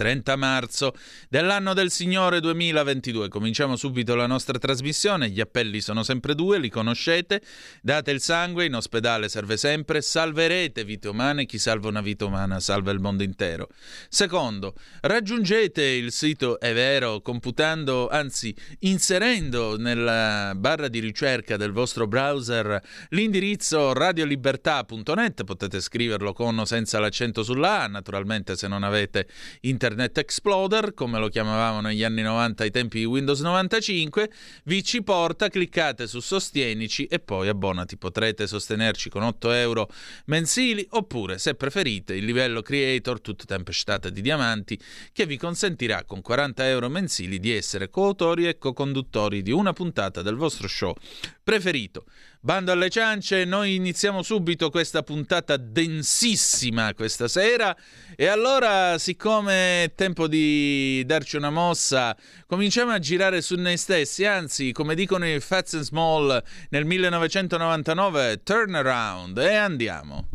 30 marzo dell'anno del Signore 2022. Cominciamo subito la nostra trasmissione. Gli appelli sono sempre due, li conoscete. Date il sangue, in ospedale serve sempre. Salverete vite umane. Chi salva una vita umana salva il mondo intero. Secondo, raggiungete il sito È vero computando, anzi inserendo nella barra di ricerca del vostro browser l'indirizzo radiolibertà.net. Potete scriverlo con o senza l'accento sulla A, naturalmente se non avete internet Internet Exploder, come lo chiamavamo negli anni 90 ai tempi di Windows 95, vi ci porta, cliccate su Sostienici e poi abbonati. Potrete sostenerci con 8 euro mensili oppure, se preferite, il livello Creator, tutta tempestata di diamanti, che vi consentirà con 40 euro mensili di essere coautori e co-conduttori di una puntata del vostro show preferito. Bando alle ciance, noi iniziamo subito questa puntata densissima questa sera e allora siccome è tempo di darci una mossa, cominciamo a girare su noi stessi, anzi come dicono i Fats and Small nel 1999, turn around e andiamo.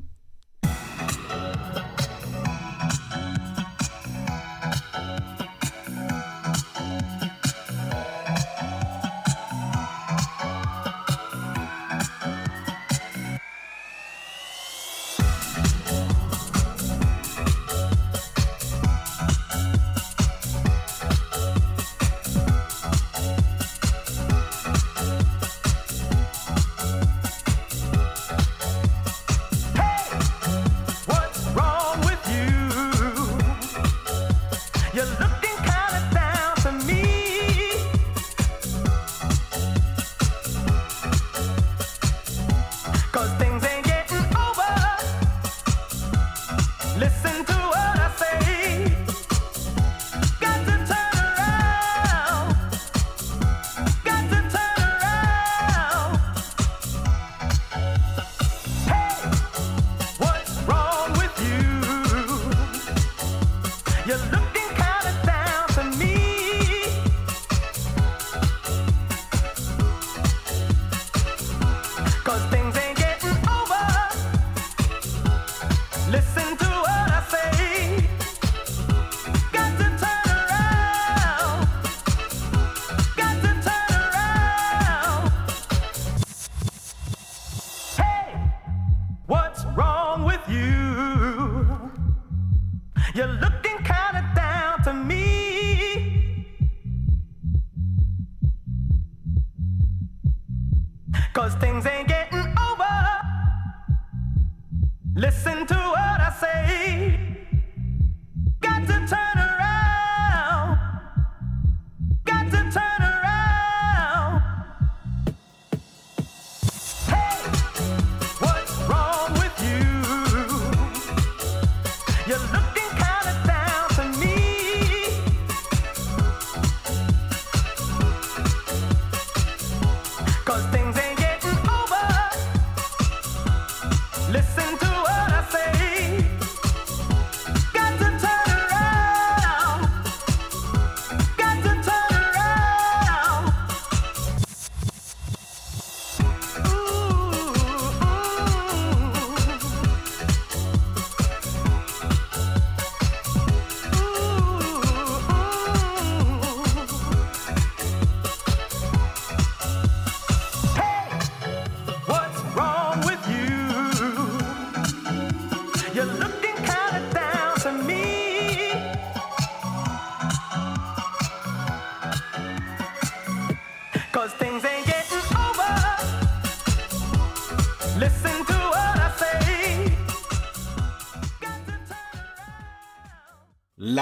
Listen to us.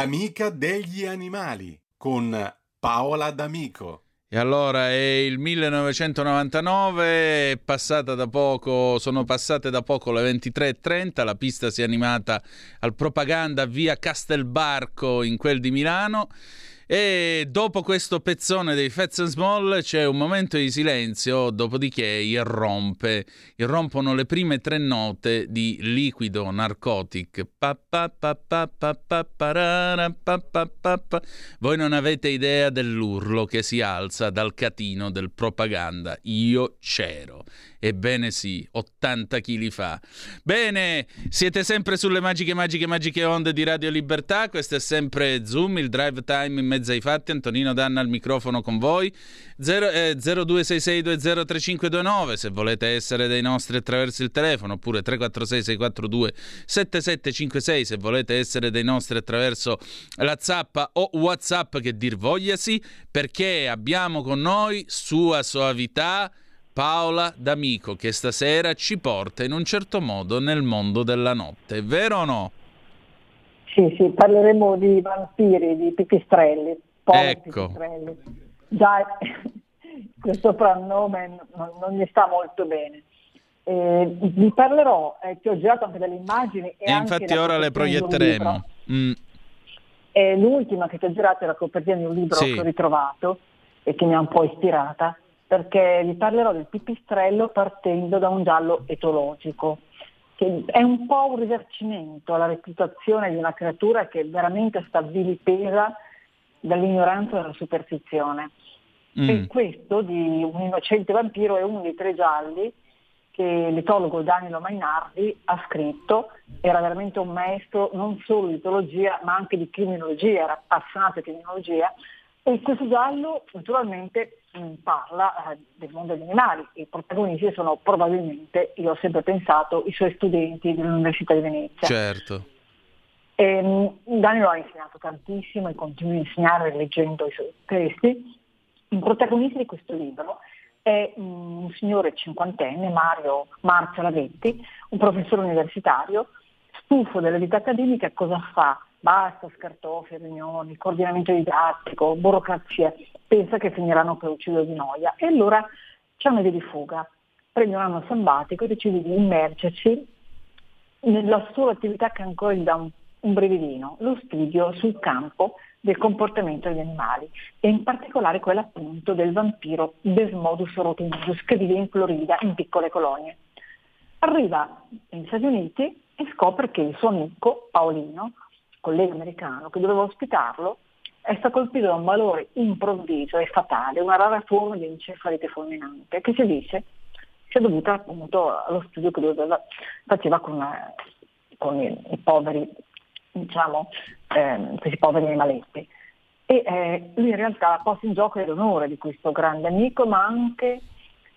L'amica degli animali con Paola D'Amico. E allora è il 1999, passata da poco, sono passate da poco le 23.30, la pista si è animata al propaganda via Castelbarco in quel di Milano E dopo questo pezzone dei Fats and Small c'è un momento di silenzio, dopodiché irrompe, irrompono le prime tre note di Liquido Narcotic. Voi non avete idea dell'urlo che si alza dal catino del propaganda. Io c'ero. Ebbene sì, 80 kg fa. Bene, siete sempre sulle magiche, magiche, magiche onde di Radio Libertà. Questo è sempre Zoom, il drive time in mezzo ai fatti. Antonino Danna al microfono con voi. 0, eh, 0266203529 se volete essere dei nostri attraverso il telefono, oppure 346-642-7756 se volete essere dei nostri attraverso la zappa o WhatsApp che dir vogliasi, perché abbiamo con noi sua soavità Paola D'Amico che stasera ci porta in un certo modo nel mondo della notte, vero o no? Sì, sì, parleremo di vampiri, di pipistrelli. Ecco. Pipistrelli. Già questo soprannome non, non gli sta molto bene. Eh, vi parlerò, eh, ti ho girato anche delle immagini. E, e infatti ora le proietteremo. Mm. Eh, l'ultima che ti ho girato è la copertina di un libro sì. che ho ritrovato e che mi ha un po' ispirata perché vi parlerò del pipistrello partendo da un giallo etologico, che è un po' un risarcimento alla reputazione di una creatura che veramente sta vilipesa dall'ignoranza e dalla superstizione. Mm. E questo di un innocente vampiro è uno dei tre gialli che l'etologo Danilo Mainardi ha scritto, era veramente un maestro non solo di etologia ma anche di criminologia, era appassionato di criminologia e questo giallo naturalmente parla eh, del mondo degli animali. I protagonisti sono probabilmente, io ho sempre pensato, i suoi studenti dell'Università di Venezia. Certo. E, ehm, Danilo ha insegnato tantissimo e continua a insegnare leggendo i suoi testi. Il protagonista di questo libro è mm, un signore cinquantenne, Mario Marzio Lavetti, un professore universitario, stufo della vita accademica, cosa fa? Basta scartoffie, riunioni, coordinamento didattico, burocrazia, pensa che finiranno per uccidere di noia. E allora c'è una via di fuga, prende un anno sabbatico e decide di immergersi nella sola attività che ancora gli dà un, un brividino, lo studio sul campo del comportamento degli animali e in particolare quella appunto del vampiro Desmodus rotundus che vive in Florida in piccole colonie. Arriva negli Stati Uniti e scopre che il suo amico Paolino collega americano che doveva ospitarlo, è stato colpito da un malore improvviso e fatale, una rara forma di encefalite fulminante, che si dice sia dovuta appunto allo studio che lui faceva con, con i, i, poveri, diciamo, eh, questi poveri animaletti. E eh, lui in realtà ha posto in gioco l'onore di questo grande amico, ma anche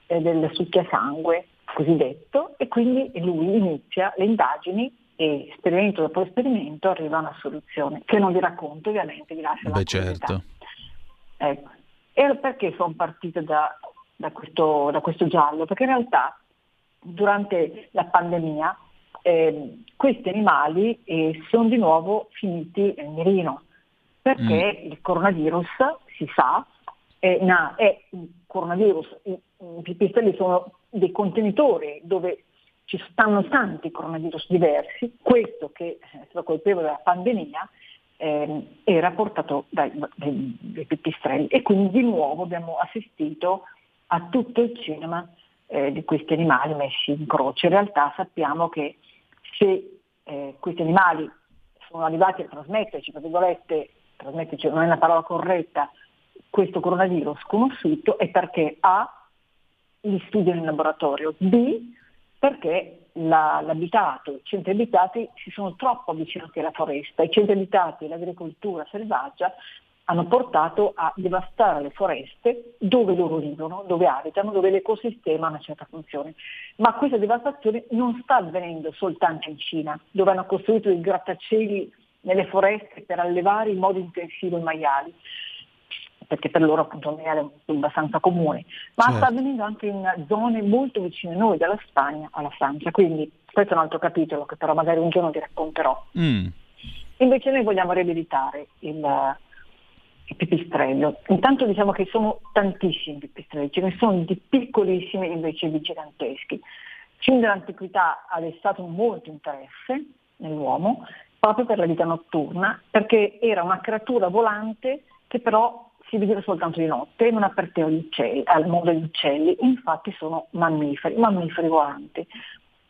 eh, del succhiasangue cosiddetto, e quindi lui inizia le indagini e esperimento dopo esperimento arriva a una soluzione, che non vi racconto ovviamente, vi lascio Beh, la certo. Ecco. E perché sono partita da, da, questo, da, questo, giallo? Perché in realtà durante la pandemia eh, questi animali eh, sono di nuovo finiti nel mirino, perché mm. il coronavirus, si sa, è, na, è un coronavirus, i, i pipistrelli sono dei contenitori dove ci stanno tanti coronavirus diversi, questo che è stato colpevole della pandemia eh, era portato dai, dai, dai, pipistrelli e quindi di nuovo abbiamo assistito a tutto il cinema eh, di questi animali messi in croce. In realtà sappiamo che se eh, questi animali sono arrivati a trasmetterci, tra virgolette, trasmetterci non è una parola corretta, questo coronavirus conosciuto è perché A, li studiano in laboratorio, B, perché la, l'abitato, i centri abitati si sono troppo avvicinati alla foresta, i centri abitati e l'agricoltura selvaggia hanno portato a devastare le foreste dove loro vivono, dove abitano, dove l'ecosistema ha una certa funzione. Ma questa devastazione non sta avvenendo soltanto in Cina, dove hanno costruito i grattacieli nelle foreste per allevare in modo intensivo i maiali perché per loro appunto il maiale è abbastanza comune, ma certo. sta avvenendo anche in zone molto vicine a noi, dalla Spagna alla Francia, quindi questo è un altro capitolo che però magari un giorno vi racconterò. Mm. Invece noi vogliamo riabilitare il, il pipistrello. Intanto diciamo che sono tantissimi pipistrelli, ce ne sono di piccolissimi invece di giganteschi. Fin dall'antichità ha destato molto interesse nell'uomo proprio per la vita notturna, perché era una creatura volante che però si vede soltanto di notte e non appartiene agli uccelli, al mondo degli uccelli, infatti sono mammiferi, mammiferi volanti.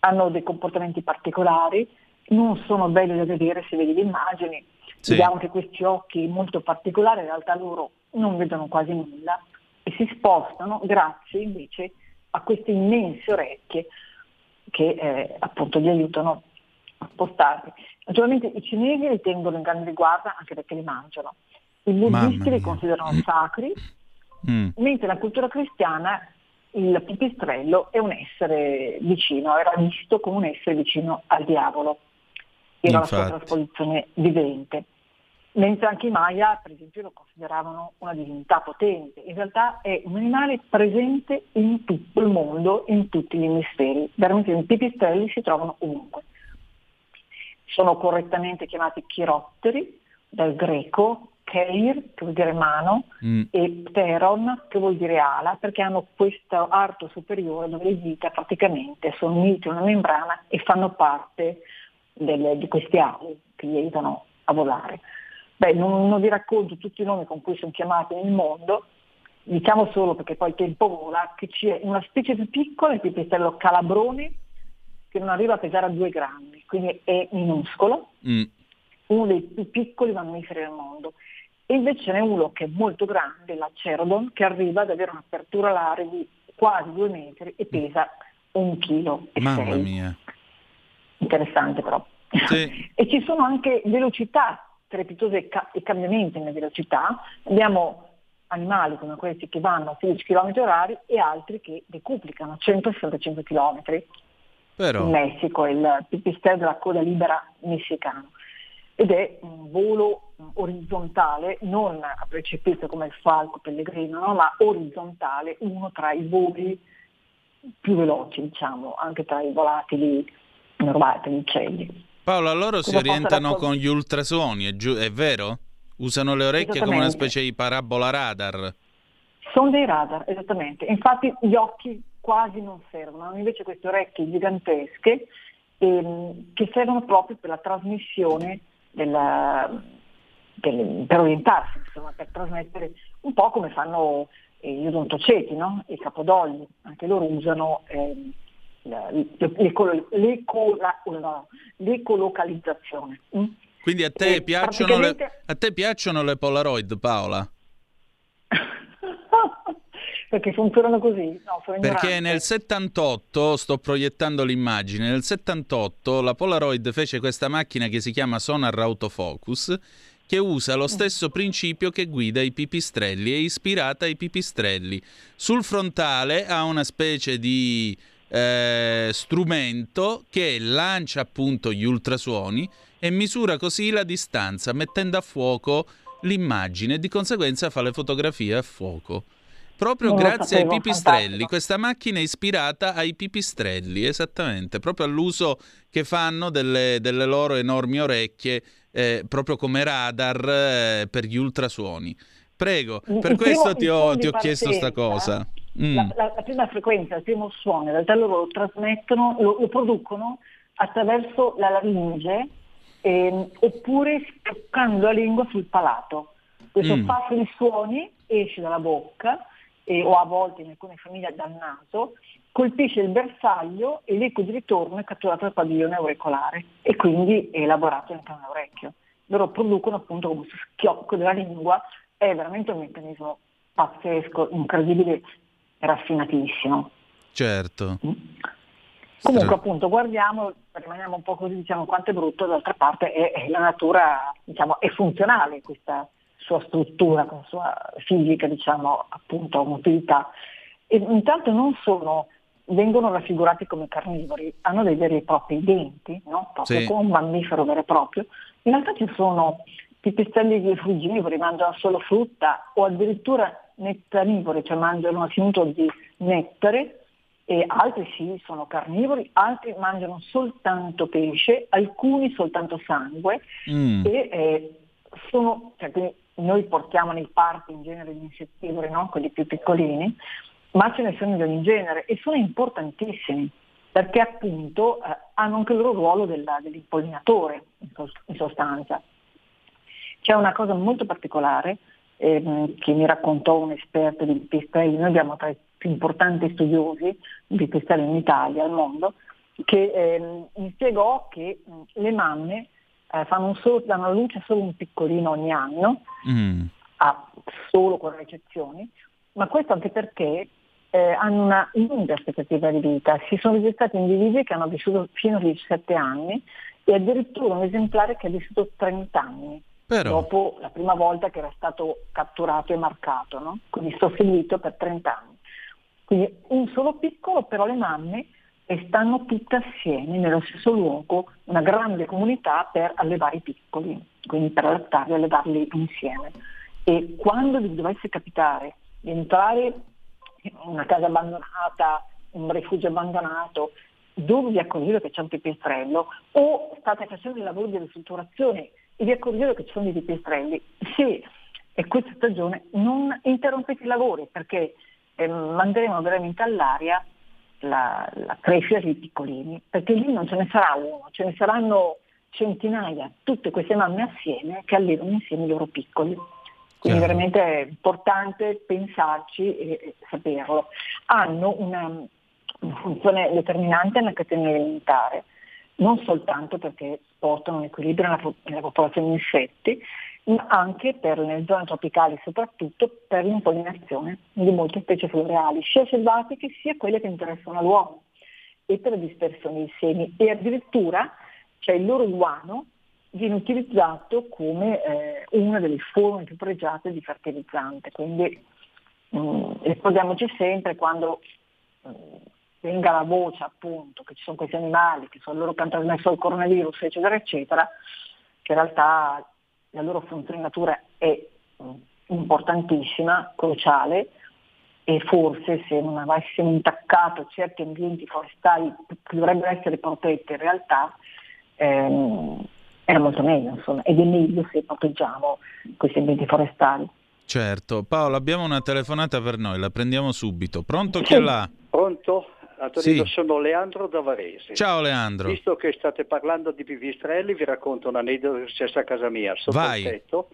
Hanno dei comportamenti particolari, non sono belli da vedere se vedi le immagini, sì. vediamo che questi occhi molto particolari in realtà loro non vedono quasi nulla e si spostano grazie invece a queste immense orecchie che eh, appunto li aiutano a spostarsi. Naturalmente i cinesi li tengono in grande riguardo anche perché li mangiano, i buddisti li considerano sacri, mm. mentre la cultura cristiana il pipistrello è un essere vicino, era visto come un essere vicino al diavolo, era Infatti. la sua trasposizione vivente. Mentre anche i Maya, per esempio, lo consideravano una divinità potente. In realtà è un animale presente in tutto il mondo, in tutti gli emisferi. Veramente i pipistrelli si trovano ovunque. Sono correttamente chiamati chirotteri, dal greco, keir, che vuol dire mano, mm. e pteron, che vuol dire ala, perché hanno questo arto superiore dove le dita praticamente sono unite a una membrana e fanno parte delle, di questi ali che gli aiutano a volare. Beh, non, non vi racconto tutti i nomi con cui sono chiamati nel mondo, diciamo solo perché poi il tempo vola, che c'è una specie più piccola, il pipistrello calabrone, che non arriva a pesare a due grammi, quindi è minuscolo, mm. uno dei più piccoli mammiferi del mondo. E invece ce n'è uno che è molto grande, la Cerodon, che arriva ad avere un'apertura alare di quasi due metri e pesa un chilo e Mamma sei. mia. Interessante però. Sì. e ci sono anche velocità strepitose e cambiamenti nella velocità. Abbiamo animali come questi che vanno a 16 km h e altri che decuplicano a 165 km. Però... In Messico, il pipistrello della coda libera messicano. Ed è un volo orizzontale, non a precipizio come il falco pellegrino, no? ma orizzontale, uno tra i voli più veloci, diciamo, anche tra i volatili normali, tra gli uccelli. Paolo, loro si orientano con gli ultrasuoni, è, giu- è vero? Usano le orecchie come una specie di parabola radar. Sono dei radar, esattamente. Infatti gli occhi quasi non servono, hanno invece queste orecchie gigantesche ehm, che servono proprio per la trasmissione della, del, per orientarsi, insomma, per trasmettere un po' come fanno gli odontoceti, no? i capodogli, anche loro usano ehm, l'ecolocalizzazione. Mm? Quindi a te, piacciono praticamente... le, a te piacciono le Polaroid, Paola? perché funzionano così. No, perché nel 78, sto proiettando l'immagine, nel 78 la Polaroid fece questa macchina che si chiama Sonar Autofocus che usa lo stesso principio che guida i pipistrelli, è ispirata ai pipistrelli. Sul frontale ha una specie di eh, strumento che lancia appunto gli ultrasuoni e misura così la distanza mettendo a fuoco l'immagine di conseguenza fa le fotografie a fuoco. Proprio non grazie ai pipistrelli, fantastico. questa macchina è ispirata ai pipistrelli, esattamente, proprio all'uso che fanno delle, delle loro enormi orecchie, eh, proprio come radar eh, per gli ultrasuoni. Prego, per il questo primo, ti ho, ti ho chiesto questa cosa. Mm. La, la, la, prima frequenza, il primo suono, in realtà loro lo trasmettono, lo, lo producono attraverso la laringe ehm, oppure toccando la lingua sul palato. Questo mm. passo di suoni esce dalla bocca eh, o a volte in alcune famiglie dal naso, colpisce il bersaglio e l'eco di ritorno è catturato dal padiglione auricolare e quindi è elaborato anche nell'orecchio. Loro producono appunto questo schiocco della lingua, è veramente un meccanismo pazzesco, incredibile raffinatissimo. Certo. Mm. Comunque appunto guardiamo, rimaniamo un po' così, diciamo quanto è brutto, d'altra parte è, è la natura diciamo, è funzionale questa sua struttura, con la sua fisica, diciamo appunto motilità. E intanto non sono, vengono raffigurati come carnivori, hanno dei veri e propri denti, no? proprio sì. come un mammifero vero e proprio. In realtà ci sono pipistrelli frugivori, mangiano solo frutta o addirittura nettanivori, cioè mangiano assoluto di nettare, e altri sì, sono carnivori, altri mangiano soltanto pesce, alcuni soltanto sangue mm. e eh, sono, cioè, noi portiamo nei parchi in genere gli insettivori, no? quelli più piccolini, ma ce ne sono di ogni genere e sono importantissimi perché appunto eh, hanno anche il loro ruolo della, dell'impollinatore in, sostanza. C'è una cosa molto particolare ehm, che mi raccontò un esperto di pipistrelli, noi abbiamo tra i più importanti studiosi di pipistrelli in Italia, al mondo, che ehm, mi spiegò che mh, le mamme eh, fanno solo, danno alla luce solo un piccolino ogni anno, mm. a, solo con eccezioni, ma questo anche perché eh, hanno una lunga aspettativa di vita. Si sono registrati individui che hanno vissuto fino a 17 anni e addirittura un esemplare che ha vissuto 30 anni. Però... dopo la prima volta che era stato catturato e marcato, no? quindi sto seguito per 30 anni. Quindi un solo piccolo, però le mamme stanno tutte assieme nello stesso luogo, una grande comunità per allevare i piccoli, quindi per allattarli e allevarli insieme. E quando vi dovesse capitare di entrare in una casa abbandonata, un rifugio abbandonato, dove vi accorgete che c'è un pipistrello o state facendo il lavoro di ristrutturazione e vi accorgete che ci sono dei pipistrelli, se è questa stagione non interrompete i lavori perché eh, manderemo veramente all'aria la, la crescita dei piccolini, perché lì non ce ne sarà uno, ce ne saranno centinaia, tutte queste mamme assieme che allevano insieme i loro piccoli. Quindi Chiaro. veramente è importante pensarci e, e saperlo. Hanno una, una funzione determinante nella catena alimentare, non soltanto perché portano un equilibrio nella, nella popolazione di insetti, anche per le zone tropicali soprattutto per l'impollinazione di molte specie floreali, sia selvatiche sia quelle che interessano all'uomo e per la dispersione dei semi. E addirittura cioè, il loro guano viene utilizzato come eh, una delle forme più pregiate di fertilizzante, quindi mh, mm, ricordiamoci sempre quando mh, mm, venga la voce appunto che ci sono questi animali che sono loro che hanno trasmesso il coronavirus eccetera eccetera, che in realtà la loro funzione in natura è mm, importantissima, cruciale e forse se non avessimo intaccato certi ambienti forestali che dovrebbero essere protetti in realtà ehm, era molto meglio insomma ed è meglio se proteggiamo questi ambienti forestali. Certo, Paolo abbiamo una telefonata per noi, la prendiamo subito. Pronto chi è là? Pronto? Antonino, sì. sono Leandro da Varese. Ciao Leandro. Visto che state parlando di pipistrelli, vi racconto un aneddoto che è successo a casa mia. Sotto Vai. il tetto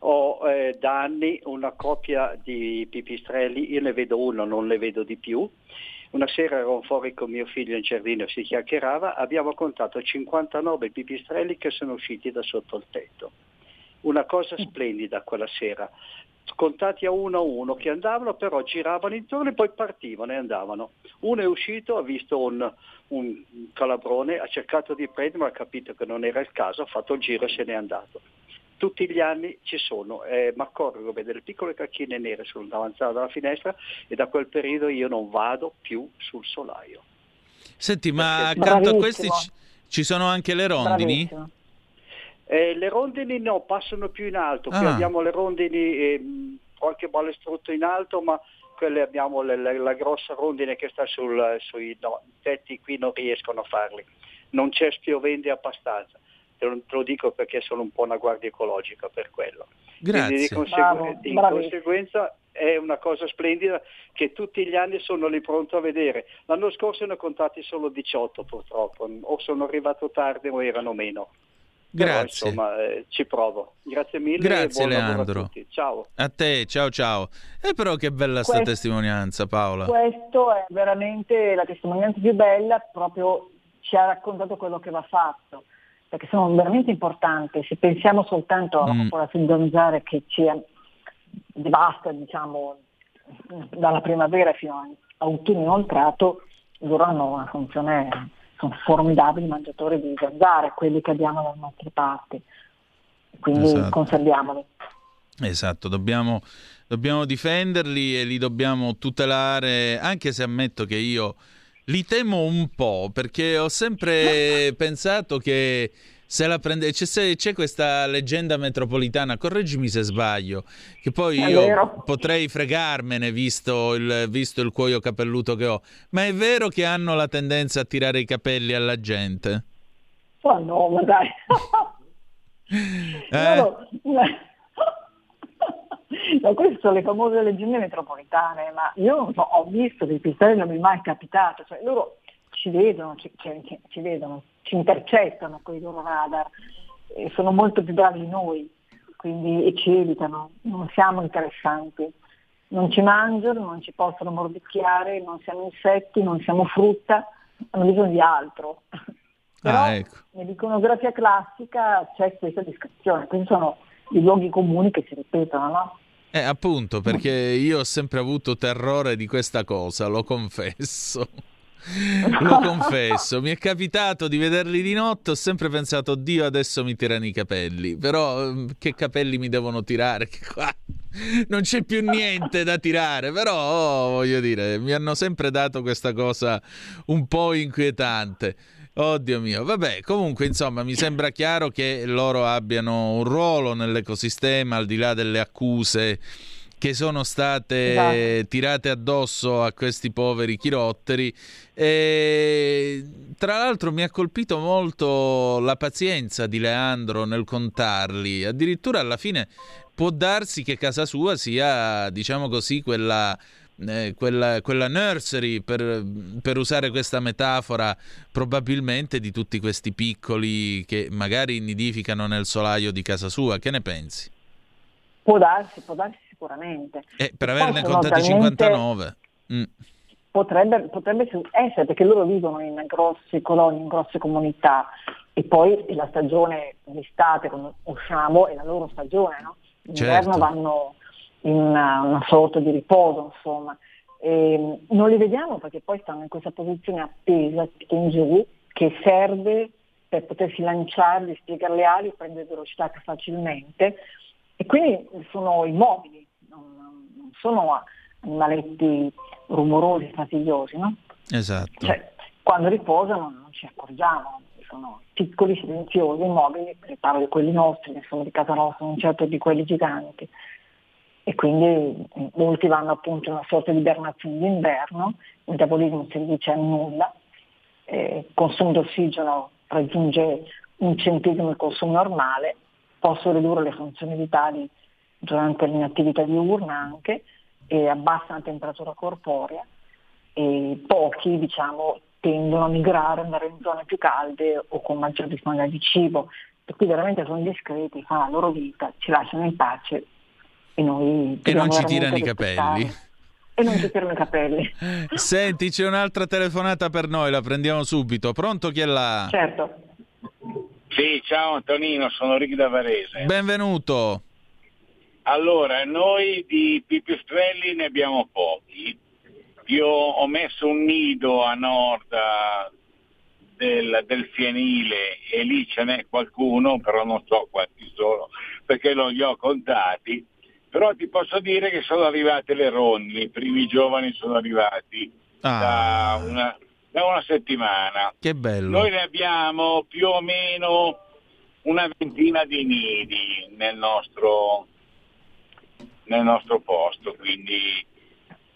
ho eh, da anni una coppia di pipistrelli, io ne vedo uno, non ne vedo di più. Una sera ero fuori con mio figlio in giardino, si chiacchierava, abbiamo contato 59 pipistrelli che sono usciti da sotto il tetto. Una cosa splendida quella sera contati a uno a uno che andavano, però giravano intorno e poi partivano e andavano. Uno è uscito, ha visto un, un calabrone, ha cercato di prenderlo, ha capito che non era il caso, ha fatto il giro e se n'è andato. Tutti gli anni ci sono, eh, mi accorgo che delle piccole cacchine nere sul davanzale della finestra e da quel periodo io non vado più sul solaio. Senti, ma accanto a questi ci, ci sono anche le rondini? Bravissimo. Eh, le rondini no, passano più in alto, ah. qui abbiamo le rondini, eh, qualche balestrutto in alto, ma quelle abbiamo le, le, la grossa rondine che sta sul, sui no, tetti, qui non riescono a farli. Non c'è spiovende abbastanza, te lo, te lo, dico perché sono un po' una guardia ecologica per quello. Grazie. Quindi di, consegu- di conseguenza è una cosa splendida che tutti gli anni sono lì pronto a vedere. L'anno scorso ne ho contati solo 18 purtroppo, o sono arrivato tardi o erano meno. Grazie. Però, insomma, eh, ci provo. Grazie mille. Grazie Leandro. A, ciao. A te, ciao ciao. E però che bella questa testimonianza Paola. Questo è veramente la testimonianza più bella, proprio ci ha raccontato quello che va fatto, perché sono veramente importanti. Se pensiamo soltanto alla mm. popolazione zanzare che ci devasta, diciamo, dalla primavera fino a autunno inoltrato, loro hanno una funzione sono formidabili mangiatori di zanzare, quelli che abbiamo dalle nostre parti, quindi esatto. conserviamoli. Esatto, dobbiamo, dobbiamo difenderli e li dobbiamo tutelare, anche se ammetto che io li temo un po', perché ho sempre pensato che se la prende... c'è, c'è, questa leggenda metropolitana, correggimi se sbaglio, che poi è io vero. potrei fregarmene visto il, visto il cuoio capelluto che ho, ma è vero che hanno la tendenza a tirare i capelli alla gente? Oh no, ma dai. eh? No, queste sono le famose leggende metropolitane, ma io non so, ho visto dei pistelli, non mi è mai capitato, cioè loro ci vedono, ci, ci, ci vedono, ci intercettano con i loro radar e sono molto più bravi di noi quindi e ci evitano, non siamo interessanti. Non ci mangiano, non ci possono mordicchiare, non siamo insetti, non siamo frutta, hanno bisogno di altro. Però ah, ecco. nell'iconografia classica c'è questa descrizione, questi sono i luoghi comuni che si ripetono, no? Eh, appunto, perché io ho sempre avuto terrore di questa cosa, lo confesso. lo confesso, mi è capitato di vederli di notte, ho sempre pensato, Dio adesso mi tirano i capelli, però ehm, che capelli mi devono tirare? Che qua non c'è più niente da tirare, però oh, voglio dire, mi hanno sempre dato questa cosa un po' inquietante. Oddio mio, vabbè, comunque insomma mi sembra chiaro che loro abbiano un ruolo nell'ecosistema al di là delle accuse che sono state esatto. tirate addosso a questi poveri chirotteri. E, tra l'altro mi ha colpito molto la pazienza di Leandro nel contarli, addirittura alla fine può darsi che casa sua sia, diciamo così, quella eh, quella, quella, nursery, per, per, usare questa metafora, probabilmente di tutti questi piccoli che magari nidificano nel solaio di casa sua. Che ne pensi? Può darsi, può darsi sicuramente. Eh, per averne contati talmente... 59. Mm. Potrebbe, potrebbe, essere perché loro vivono in grossi coloni, in grosse comunità e poi la stagione d'estate quando usciamo è la loro stagione, no? In certo. inverno vanno in una, una sorta di riposo, insomma. E non li vediamo perché poi stanno in questa posizione appesa in giù che serve per potersi lanciare, spiegare le ali, prendere velocità più facilmente e quindi sono immobili, sono animaletti rumorosi, fastidiosi, no? Esatto. Cioè, quando riposano non ci accorgiamo, sono piccoli, silenziosi, immobili, parlo di quelli nostri, insomma di casa nostra, non certo di quelli giganti e quindi molti vanno appunto in una sorta di ibernazione d'inverno, il metabolismo si riduce a nulla, eh, il consumo di ossigeno raggiunge un centesimo del consumo normale, posso ridurre le funzioni vitali durante l'inattività diurna anche e abbassa la temperatura corporea e pochi diciamo, tendono a migrare, andare in zone più calde o con maggior disponibilità di cibo, per cui veramente sono discreti, fanno la loro vita, ci lasciano in pace e noi e non ci tirano i capelli. E non ci tirano i capelli. Senti, c'è un'altra telefonata per noi, la prendiamo subito. Pronto chi è là? Certo. Sì, ciao Antonino, sono Rick da Varese. Benvenuto. Allora, noi di pipistrelli ne abbiamo pochi. Io ho messo un nido a nord del, del fienile e lì ce n'è qualcuno, però non so quanti sono, perché non li ho contati però ti posso dire che sono arrivate le rondini, i primi giovani sono arrivati ah. da, una, da, una, settimana. Che bello. Noi ne abbiamo più o meno una ventina di nidi nel nostro, nel nostro posto, quindi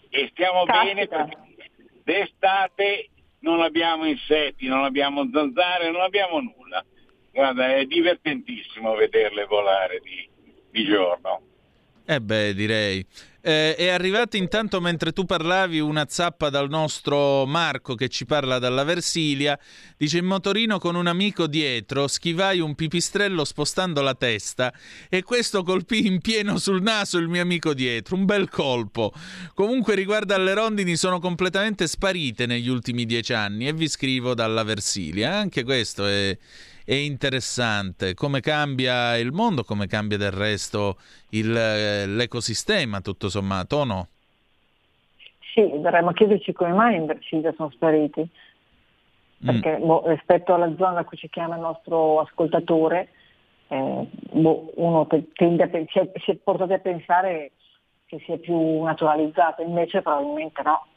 e stiamo Caspita. bene perché d'estate non abbiamo insetti, non abbiamo zanzare, non abbiamo nulla. Guarda, è divertentissimo vederle volare di, di giorno. Eh beh, direi. Eh, è arrivata intanto mentre tu parlavi una zappa dal nostro Marco che ci parla dalla Versilia. Dice in motorino con un amico dietro schivai un pipistrello spostando la testa e questo colpì in pieno sul naso il mio amico dietro. Un bel colpo. Comunque riguardo alle rondini sono completamente sparite negli ultimi dieci anni e vi scrivo dalla Versilia. Anche questo è è interessante, come cambia il mondo, come cambia del resto il, eh, l'ecosistema, tutto sommato, o no? Sì, dovremmo chiederci come mai in Brasile sono spariti, perché mm. boh, rispetto alla zona da cui ci chiama il nostro ascoltatore, eh, boh, uno tende a, si, è, si è portato a pensare che sia più naturalizzato, invece probabilmente no.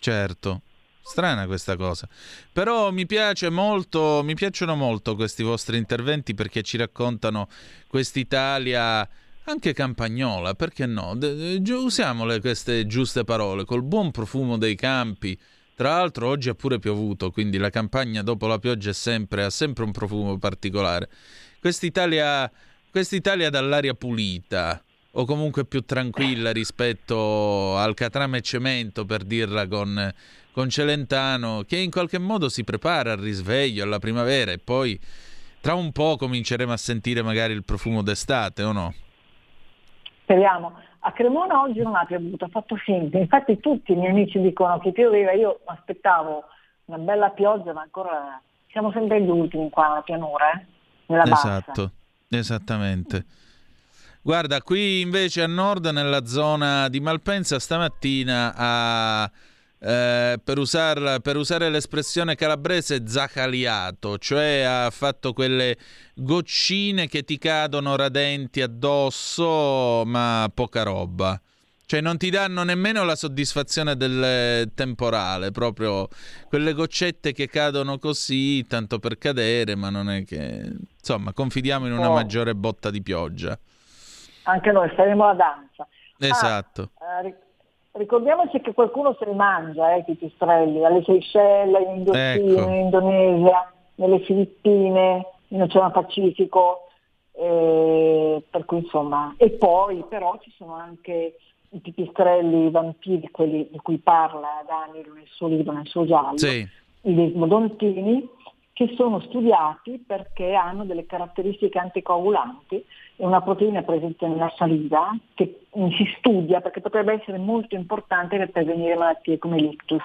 Certo. Strana questa cosa. Però mi piace molto, mi piacciono molto questi vostri interventi perché ci raccontano quest'Italia anche campagnola, perché no? Usiamole queste giuste parole, col buon profumo dei campi. Tra l'altro oggi ha pure piovuto, quindi la campagna dopo la pioggia sempre, ha sempre un profumo particolare. Quest'Italia, quest'Italia dall'aria pulita, o comunque più tranquilla rispetto al catrame e cemento, per dirla con con Celentano che in qualche modo si prepara al risveglio, alla primavera e poi tra un po' cominceremo a sentire magari il profumo d'estate o no? Speriamo. A Cremona oggi non ha piovuto, ha fatto finta. Infatti tutti i miei amici dicono che pioveva, io aspettavo una bella pioggia, ma ancora siamo sempre gli ultimi qua nella pianura, eh? nella esatto, bassa. esattamente. Guarda, qui invece a nord, nella zona di Malpensa, stamattina ha eh, per, usarla, per, usare l'espressione calabrese, zacaliato, cioè ha fatto quelle goccine che ti cadono radenti addosso, ma poca roba. Cioè non ti danno nemmeno la soddisfazione del temporale, proprio quelle goccette che cadono così, tanto per cadere, ma non è che... Insomma, confidiamo in una maggiore botta di pioggia. Anche noi faremo la danza. Esatto. Ah, eh, Ricordiamoci che qualcuno se li mangia, eh, i pipistrelli, alle Seychelles, in Indonesia, ecco. in Indonesia, nelle Filippine, in Oceano Pacifico, eh, per cui insomma, e poi però ci sono anche i pipistrelli i vampiri, quelli di cui parla Daniel nel suo libro, nel suo giallo, sì. i desmodontini, che sono studiati perché hanno delle caratteristiche anticoagulanti una proteina presente nella saliva che si studia perché potrebbe essere molto importante per prevenire malattie come l'ictus.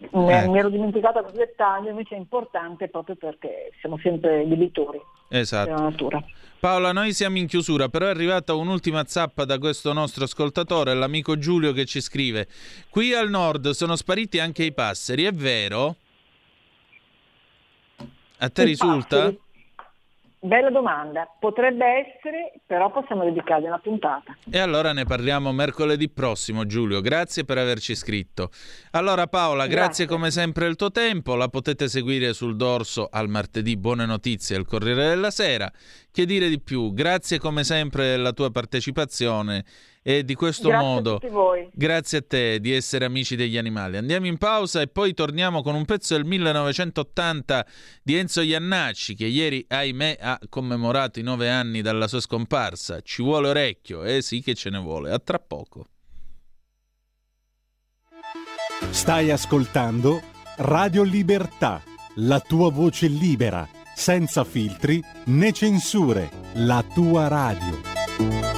Ecco. Mi ero dimenticata questo dettaglio, invece è importante proprio perché siamo sempre debitori esatto. della natura. Paola, noi siamo in chiusura, però è arrivata un'ultima zappa da questo nostro ascoltatore, l'amico Giulio che ci scrive. Qui al nord sono spariti anche i passeri, è vero? A te I risulta? Passeri Bella domanda, potrebbe essere, però possiamo dedicargli una puntata. E allora ne parliamo mercoledì prossimo, Giulio. Grazie per averci scritto. Allora Paola, grazie, grazie come sempre del tuo tempo. La potete seguire sul dorso al martedì Buone Notizie al Corriere della Sera. Che dire di più? Grazie come sempre della tua partecipazione e di questo grazie modo a grazie a te di essere amici degli animali. Andiamo in pausa e poi torniamo con un pezzo del 1980 di Enzo Iannacci che ieri, ahimè, ha commemorato i nove anni dalla sua scomparsa. Ci vuole orecchio, eh sì che ce ne vuole. A tra poco. Stai ascoltando Radio Libertà, la tua voce libera, senza filtri né censure, la tua radio.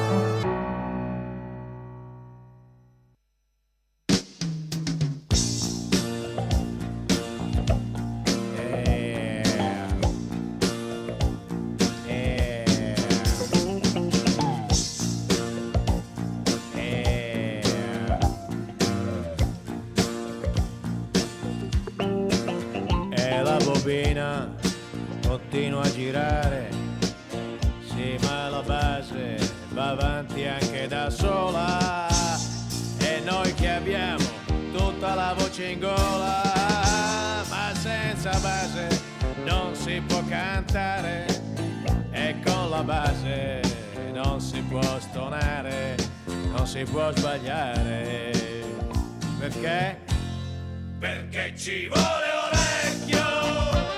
voce in gola, ma senza base non si può cantare e con la base non si può stonare, non si può sbagliare. Perché? Perché ci vuole orecchio!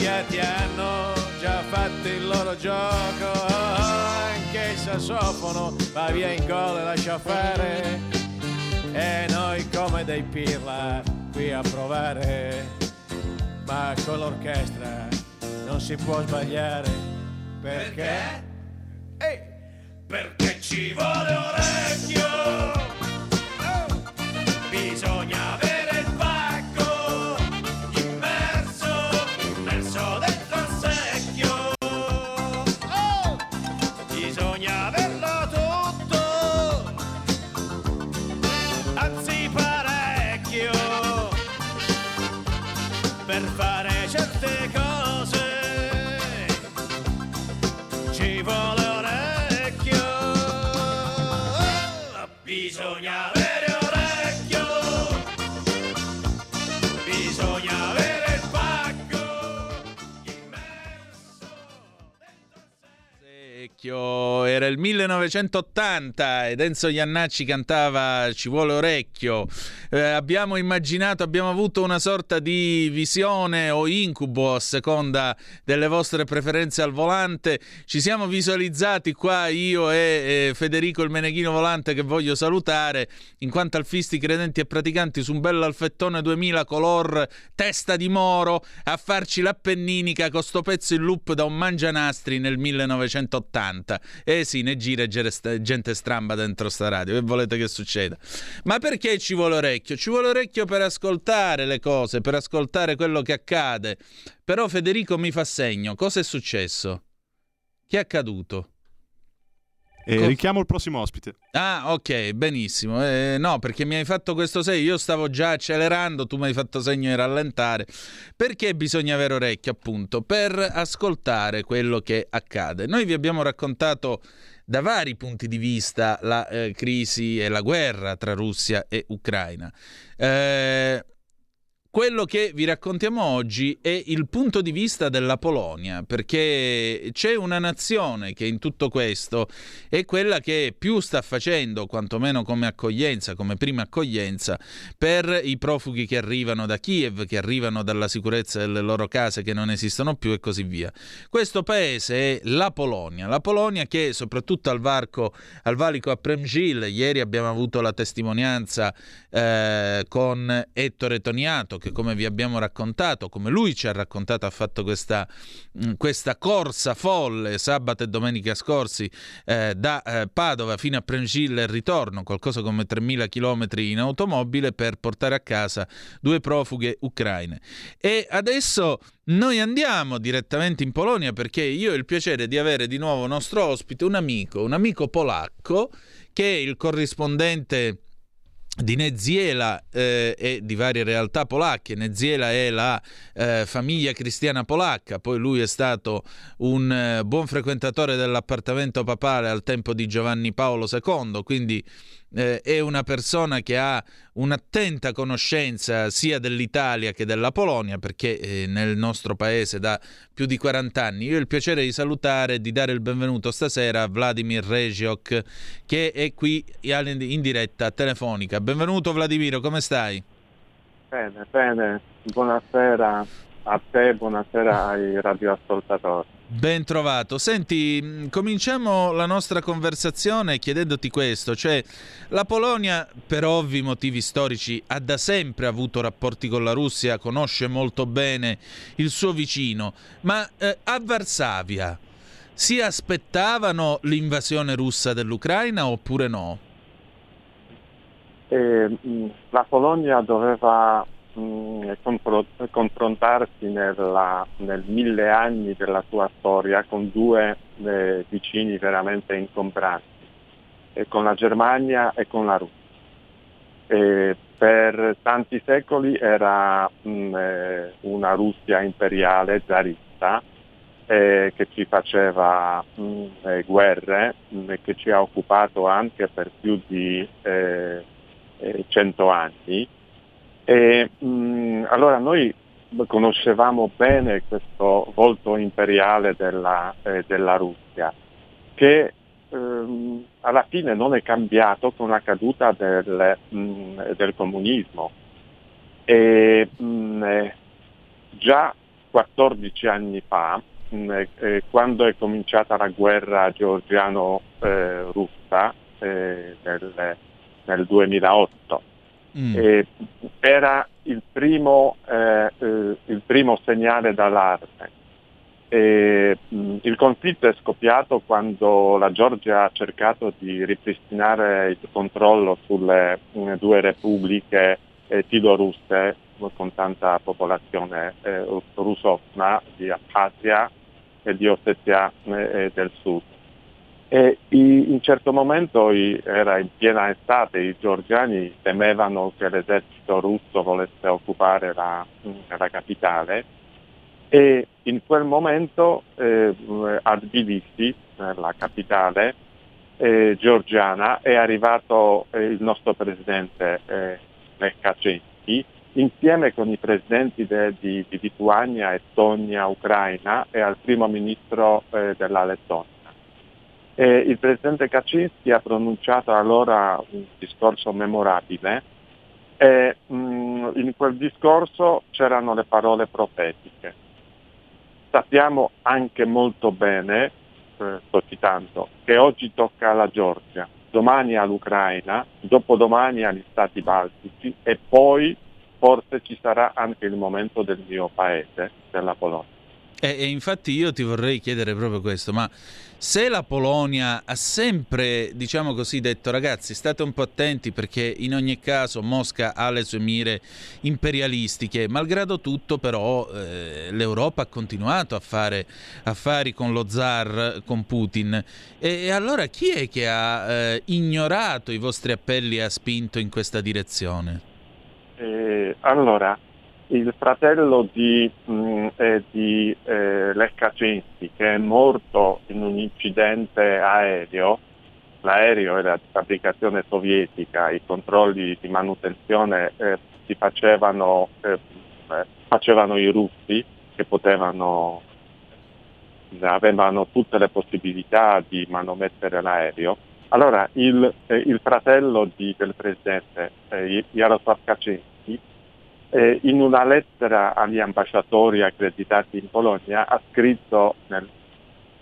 Fiati hanno già fatto il loro gioco, anche il sassofono, va via in gol e lascia fare. E noi come dei pirla qui a provare, ma con l'orchestra non si può sbagliare. Perché? Ehi! Perché ci vuole orecchio, Orecchio, era il 1980 ed Enzo Iannacci cantava Ci vuole orecchio. Eh, abbiamo immaginato, abbiamo avuto una sorta di visione o incubo a seconda delle vostre preferenze al volante. Ci siamo visualizzati qua io e, e Federico il Meneghino Volante che voglio salutare, in quanto alfisti credenti e praticanti su un bello Alfettone 2000 color testa di moro a farci l'appenninica con sto pezzo in loop da un mangianastri nel 1980. 80. Eh sì, ne gira gente stramba dentro sta radio. Che volete che succeda? Ma perché ci vuole orecchio? Ci vuole orecchio per ascoltare le cose, per ascoltare quello che accade. Però Federico mi fa segno. Cosa è successo? Che è accaduto? E Co- richiamo il prossimo ospite. Ah, ok, benissimo. Eh, no, perché mi hai fatto questo segno. Io stavo già accelerando, tu mi hai fatto segno di rallentare. Perché bisogna avere orecchio, appunto, per ascoltare quello che accade. Noi vi abbiamo raccontato da vari punti di vista la eh, crisi e la guerra tra Russia e Ucraina. Eh, quello che vi raccontiamo oggi è il punto di vista della Polonia, perché c'è una nazione che in tutto questo è quella che più sta facendo, quantomeno come accoglienza, come prima accoglienza, per i profughi che arrivano da Kiev, che arrivano dalla sicurezza delle loro case che non esistono più e così via. Questo paese è la Polonia, la Polonia che soprattutto al varco, al valico a Premgil, ieri abbiamo avuto la testimonianza eh, con Ettore Toniato, che come vi abbiamo raccontato, come lui ci ha raccontato, ha fatto questa, questa corsa folle sabato e domenica scorsi eh, da eh, Padova fino a Prengille e ritorno, qualcosa come 3.000 km in automobile per portare a casa due profughe ucraine. E adesso noi andiamo direttamente in Polonia perché io ho il piacere di avere di nuovo nostro ospite un amico, un amico polacco che è il corrispondente di Neziela eh, e di varie realtà polacche. Neziela è la eh, famiglia cristiana polacca, poi lui è stato un eh, buon frequentatore dell'appartamento papale al tempo di Giovanni Paolo II, quindi eh, è una persona che ha un'attenta conoscenza sia dell'Italia che della Polonia, perché eh, nel nostro paese da più di 40 anni. Io ho il piacere di salutare e di dare il benvenuto stasera a Vladimir Regiok, che è qui in diretta telefonica. Benvenuto Vladimiro, come stai? Bene, bene, buonasera a te, buonasera ai radioascoltatori. Ben trovato. Senti, mm, cominciamo la nostra conversazione chiedendoti questo, cioè la Polonia per ovvi motivi storici ha da sempre avuto rapporti con la Russia, conosce molto bene il suo vicino, ma eh, a Varsavia si aspettavano l'invasione russa dell'Ucraina oppure no? Eh, mm, la Polonia doveva mh, confrontarsi nella, nel mille anni della sua storia con due eh, vicini veramente incombranti, eh, con la Germania e con la Russia. E per tanti secoli era mh, eh, una Russia imperiale zarista eh, che ci faceva mh, eh, guerre e che ci ha occupato anche per più di eh, cento anni e, mh, mm, allora noi conoscevamo bene questo volto imperiale della, eh, della Russia, che ehm, alla fine non è cambiato con la caduta del, mh, mm, del comunismo. E, mh, mm, eh, già 14 anni fa mh, eh, quando è cominciata la guerra georgiano-russa eh, nel, nel, 2008. Mm. era il primo, eh, eh, il primo segnale d'allarme. E, mh, il conflitto è scoppiato quando la Georgia ha cercato di ripristinare il controllo sulle mh, due repubbliche eh, tilorusse con tanta popolazione eh, rusofona di Abkhazia e di Ossetia eh, del Sud. E in un certo momento era in piena estate, i georgiani temevano che l'esercito russo volesse occupare la, la capitale e in quel momento eh, Tbilisi, la capitale eh, georgiana, è arrivato eh, il nostro presidente eh, Lech Kaczynski insieme con i presidenti de, di, di, Lituania, Estonia, Ucraina e al primo ministro eh, della Lettonia. E il presidente Kaczynski ha pronunciato allora un discorso memorabile e mh, mm, in quel discorso c'erano le parole profetiche. Sappiamo anche molto bene, eh, sto citando, che oggi tocca alla Georgia, domani all'Ucraina, dopodomani agli Stati Baltici e poi forse ci sarà anche il momento del mio paese, della Polonia. E, e, infatti io ti vorrei chiedere proprio questo, ma se la Polonia ha sempre, diciamo così, detto ragazzi state un po' attenti perché in ogni caso Mosca ha le sue mire imperialistiche, malgrado tutto però eh, l'Europa ha continuato a fare affari con lo zar, con Putin, e, e allora chi è che ha eh, ignorato i vostri appelli e ha spinto in questa direzione? Eh, allora, il fratello di, mh, mm, eh, di eh, Lech Kaczynski, che è morto in un incidente aereo, l'aereo era di fabbricazione sovietica, i controlli di manutenzione eh, si facevano, eh, eh, facevano i russi che potevano, avevano tutte le possibilità di manomettere l'aereo. Allora il, eh, il fratello di, del presidente, Jaroslav Kaczynski, eh, in una lettera agli ambasciatori accreditati in Polonia ha scritto nel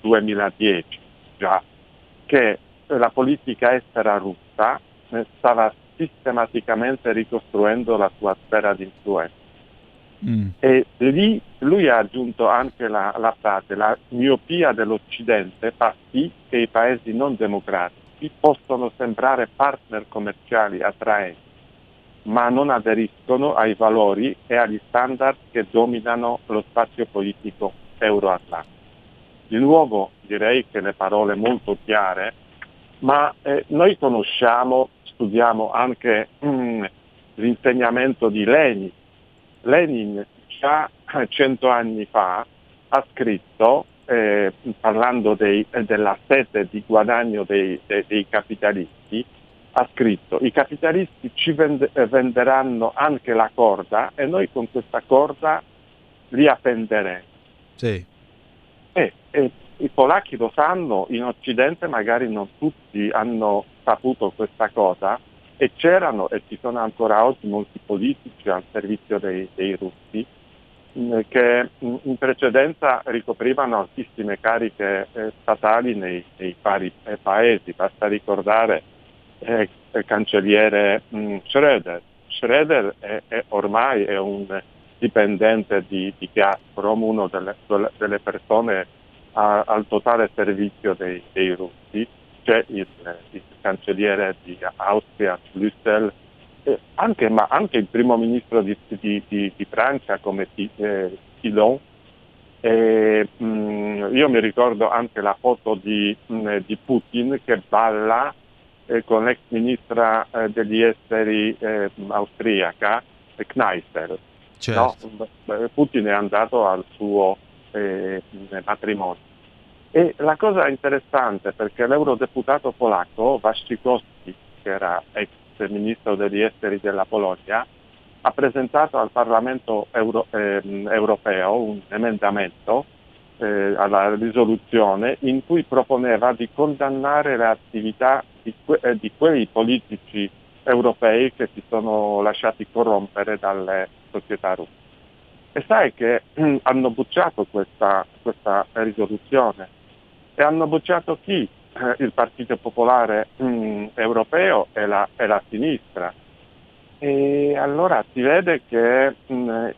2010 già che la politica estera russa eh, stava sistematicamente ricostruendo la sua sfera di influenza. Mm. E lì lui ha aggiunto anche la, la frase, la miopia dell'Occidente fa sì che i paesi non democratici possono sembrare partner commerciali attraenti ma non aderiscono ai valori e agli standard che dominano lo spazio politico euroatlantico. Di nuovo direi che le parole molto chiare, ma eh, noi conosciamo, studiamo anche mm, l'insegnamento di Lenin. Lenin già cento anni fa ha scritto, eh, parlando dei, della sete di guadagno dei, dei, dei capitalisti, ha scritto i capitalisti ci vende- eh, venderanno anche la corda e noi con questa corda li appenderemo. Sì. E, e, i polacchi lo sanno, in Occidente magari non tutti hanno saputo questa cosa e c'erano e ci sono ancora oggi molti politici al servizio dei, dei russi mh, che mh, in precedenza ricoprivano altissime cariche eh, statali nei, nei vari eh, paesi. Basta ricordare eh, cancelliere mh, mm, Schroeder. Schroeder è, è ormai è un dipendente di, di Gazprom, una delle, delle, persone a, al totale servizio dei, dei russi, c'è il, il, cancelliere di Austria, Schlüssel, eh, anche, ma anche il primo ministro di, di, di Francia come eh. E, mm, io mi ricordo anche la foto mh, mm, di Putin che balla eh, con l'ex ministra eh, degli esteri eh, austriaca, Kneissel. Certo. No? Putin è andato al suo eh, matrimonio. E la cosa interessante perché l'eurodeputato polacco Waszczykowski, che era ex ministro degli esteri della Polonia, ha presentato al Parlamento Euro, eh, europeo un emendamento eh, alla risoluzione in cui proponeva di condannare le attività di, que- eh, di, quei politici europei che si sono lasciati corrompere dalle società russe. E sai che hanno bocciato questa, questa risoluzione e hanno bocciato chi? Eh, il Partito Popolare mm, Europeo e la, e la, sinistra. E allora si vede che mm,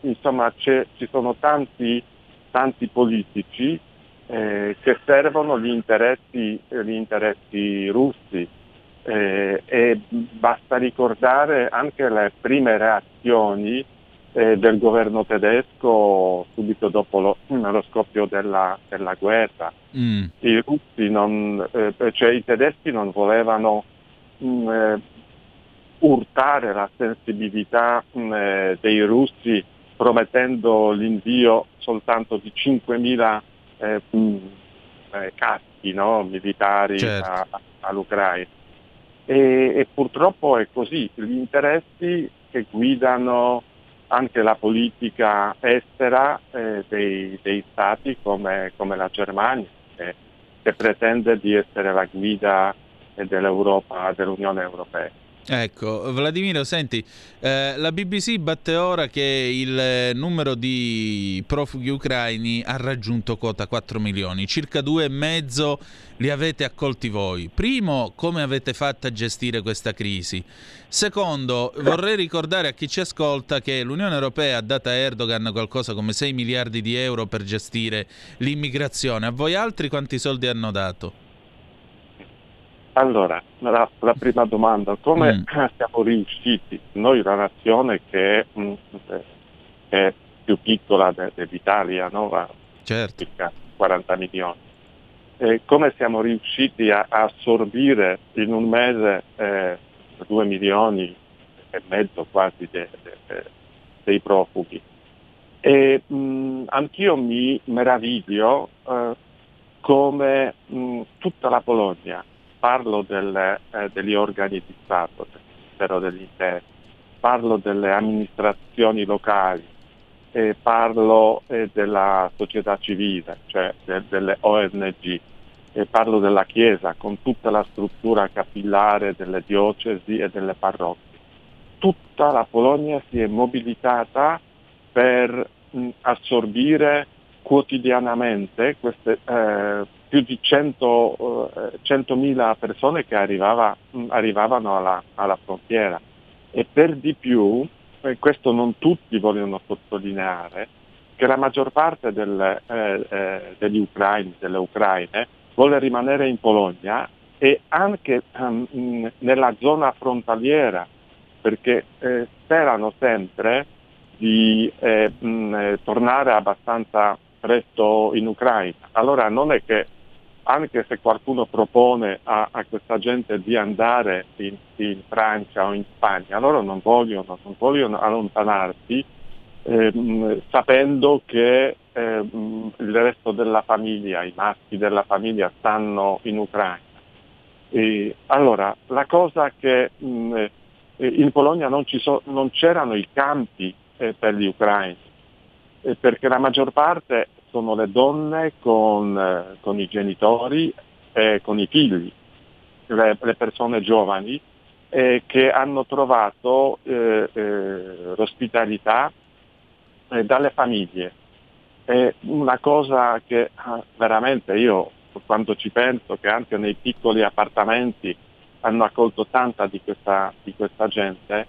insomma, ci sono tanti, tanti politici eh, che servono gli interessi, gli interessi russi eh, e basta ricordare anche le prime reazioni eh, del governo tedesco subito dopo lo, lo scoppio della, della guerra. Mm. I, non, eh, cioè, I tedeschi non volevano mh, mm, eh, urtare la sensibilità mh, mm, eh, dei russi promettendo l'invio soltanto di 5.000 eh, eh, caschi no? militari certo. a, all'Ucraina. E, e, purtroppo è così, gli interessi che guidano anche la politica estera eh, dei, dei, stati come, come la Germania, che, che, pretende di essere la guida dell'Europa, dell'Unione Europea. Ecco, Vladimiro, senti, eh, la BBC batte ora che il numero di profughi ucraini ha raggiunto quota 4 milioni, circa due e mezzo li avete accolti voi. Primo, come avete fatto a gestire questa crisi? Secondo, vorrei ricordare a chi ci ascolta che l'Unione Europea ha dato a Erdogan qualcosa come 6 miliardi di euro per gestire l'immigrazione. A voi altri quanti soldi hanno dato? Allora, la, la, prima domanda, come mm. siamo riusciti, noi una nazione che, mh, mm, è più piccola de, dell'Italia, no? certo. circa 40 milioni, e come siamo riusciti a, a assorbire in un mese eh, 2 milioni e mezzo quasi de, de, dei profughi? E mh, mm, anch'io mi meraviglio eh, come mh, tutta la Polonia parlo delle, eh, degli organi di Stato, del Ministero dell'Interno, parlo delle amministrazioni locali, eh, parlo eh, della società civile, cioè de, delle ONG, parlo della Chiesa con tutta la struttura capillare delle diocesi e delle parrocchie. Tutta la Polonia si è mobilitata per mh, assorbire quotidianamente queste eh, più di 100, eh, 100.000 persone che arrivava, mh, arrivavano alla, alla, frontiera e per di più, eh, questo non tutti vogliono sottolineare, che la maggior parte del, eh, eh degli ucraini, delle ucraine, vuole rimanere in Polonia e anche um, nella zona frontaliera, perché eh, sperano sempre di eh, mh, tornare abbastanza presto in Ucraina. Allora non è che anche se qualcuno propone a, a questa gente di andare in, in, Francia o in Spagna, loro non vogliono, non vogliono allontanarsi ehm, sapendo che ehm, il resto della famiglia, i maschi della famiglia stanno in Ucraina. E, allora, la cosa che mh, eh, in Polonia non, so, non, c'erano i campi eh, per gli ucraini, eh, perché la maggior parte sono le donne con, eh, con i genitori e con i figli, le, le persone giovani eh, che hanno trovato eh, eh l'ospitalità eh, dalle famiglie. È una cosa che ah, veramente io quando ci penso che anche nei piccoli appartamenti hanno accolto tanta di questa, di questa gente,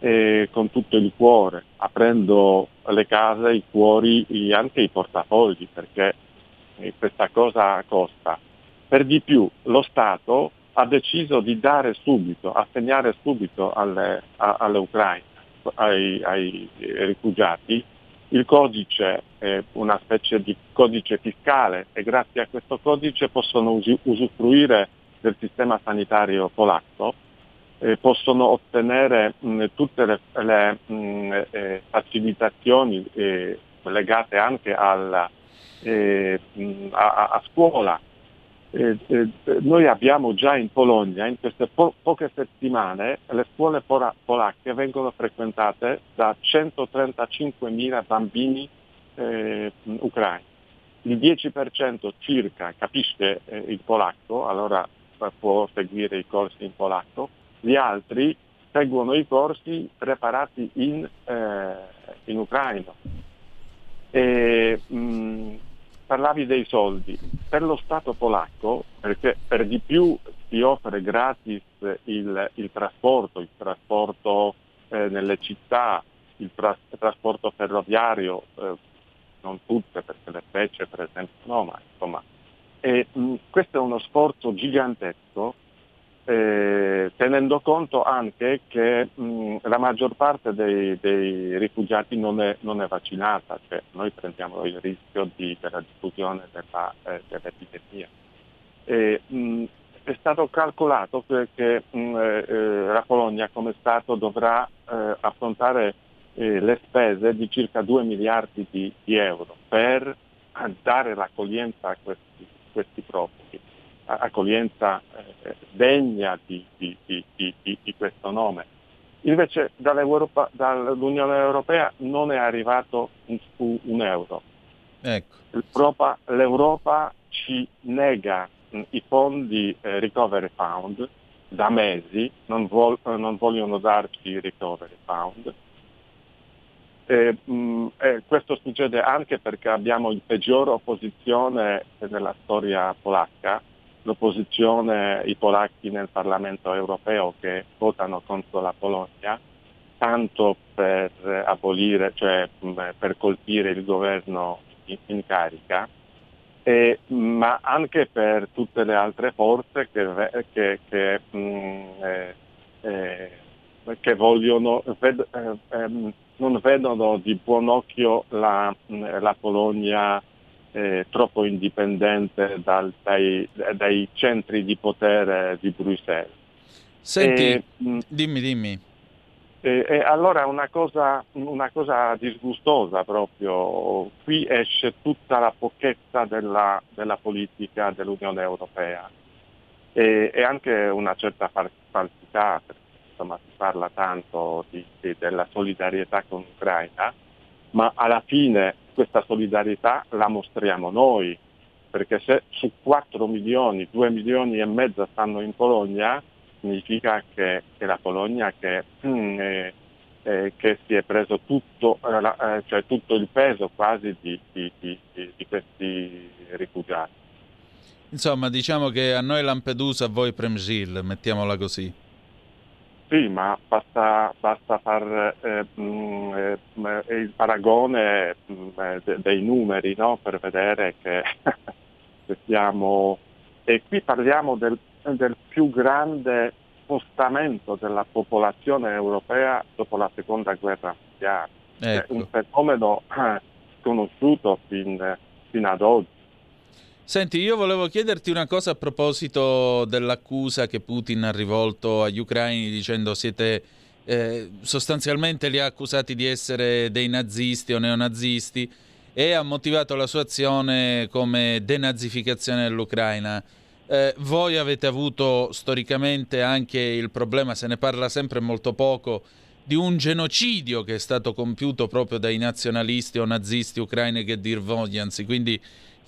eh, con tutto il cuore, aprendo le case, i cuori, e anche i portafogli, perché eh, questa cosa costa. Per di più lo Stato ha deciso di dare subito, assegnare subito alle, Ucraine, ai, ai, rifugiati, il codice, eh, una specie di codice fiscale e grazie a questo codice possono usufruire del sistema sanitario polacco eh, possono ottenere mh, tutte le, le mh, eh, facilitazioni eh, legate anche alla, eh, mh, a, a, scuola. Eh, eh, noi abbiamo già in Polonia, in queste po- poche settimane, le scuole pora- polacche vengono frequentate da 135.000 bambini ucraini. Il 10% circa capisce il polacco, allora può seguire i corsi in polacco, gli altri seguono i corsi preparati in, eh, in ucraino. E, mh, parlavi dei soldi. Per lo Stato polacco, perché per di più si offre gratis il, il trasporto, il trasporto eh, nelle città, il tra- trasporto ferroviario, eh, non tutte perché le fece per esempio no, ma insomma. E, mh, questo è uno sforzo gigantesco eh, tenendo conto anche che mh, la maggior parte dei, dei rifugiati non è, non è, vaccinata, cioè noi prendiamo il rischio di, della diffusione della, eh, dell'epidemia. E, mh, è stato calcolato che, mh, eh, la Polonia come Stato dovrà eh, affrontare eh, le spese di circa 2 miliardi di, di euro per dare l'accoglienza a questi, questi profughi accoglienza eh, degna di, di, di, di, questo nome. Invece dall'Unione Europea non è arrivato un, un euro. Ecco. L'Europa, L'Europa, ci nega mh, i fondi eh, Recovery Fund da mesi, non, vol- non, vogliono darci Recovery Fund. E, mh, e questo succede anche perché abbiamo il peggior opposizione nella storia polacca, l'opposizione, i polacchi nel Parlamento europeo che votano contro la Polonia, tanto per abolire, cioè per colpire il governo in, in carica, e, ma anche per tutte le altre forze che, che, che, mh, eh, eh, che vogliono, ved, eh, ehm, non vedono di buon occhio la, la Polonia eh, troppo indipendente dal, dai, dai, centri di potere di Bruxelles. Senti, e, dimmi, dimmi. E, e allora una cosa, una cosa, disgustosa proprio, qui esce tutta la pochezza della, della politica dell'Unione Europea e, e, anche una certa falsità, perché insomma si parla tanto di, di, della solidarietà con l'Ucraina, ma alla fine questa solidarietà la mostriamo noi, perché se su 4 milioni, 2 milioni e mezzo stanno in Polonia, significa che, che la Polonia che, mm, eh, eh, che, si è preso tutto, eh, eh cioè tutto il peso quasi di, di, di, di questi rifugiati. Insomma, diciamo che a noi Lampedusa, a voi Premgil, mettiamola così. Sì, ma basta, basta fare eh, mm, eh, il paragone mm, eh, de, dei numeri no? per vedere che, siamo... E qui parliamo del, del, più grande spostamento della popolazione europea dopo la seconda guerra mondiale. Ecco. È un fenomeno eh, sconosciuto fin, fin ad oggi. Senti, io volevo chiederti una cosa a proposito dell'accusa che Putin ha rivolto agli ucraini dicendo siete eh, sostanzialmente li ha accusati di essere dei nazisti o neonazisti e ha motivato la sua azione come denazificazione dell'Ucraina. Eh, voi avete avuto storicamente anche il problema, se ne parla sempre molto poco, di un genocidio che è stato compiuto proprio dai nazionalisti o nazisti ucraini che dir vogliansi, quindi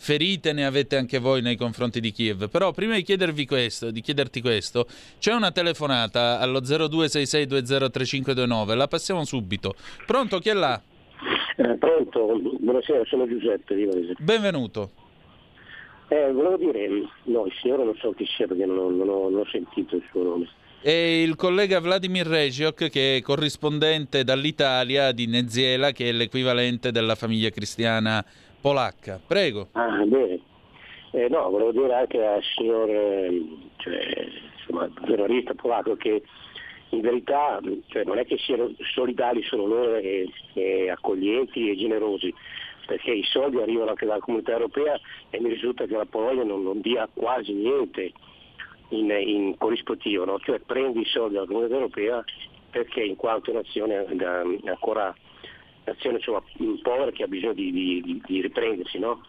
ferite ne avete anche voi nei confronti di Kiev. Però prima di chiedervi questo, di chiederti questo, c'è una telefonata allo 0266203529, la passiamo subito. Pronto, chi è là? Eh, pronto, buonasera, sono Giuseppe di Benvenuto. Eh, volevo dire, no, il signore non so chi sia perché non, non, ho, non ho sentito il suo nome e il collega Vladimir Regiok che è corrispondente dall'Italia di Neziela che è l'equivalente della famiglia cristiana polacca. Prego. Ah, bene. Eh, no, volevo dire anche al signor cioè, insomma, giornalista polacco che in verità cioè, non è che siano solidali solo loro e, e, accoglienti e generosi, perché i soldi arrivano anche dalla comunità europea e mi risulta che la Polonia non, non dia quasi niente in, in corrispettivo, no? cioè prende i soldi dalla comunità europea perché in quanto nazione ancora nazione insomma, povera che ha bisogno di, di, di riprendersi, no?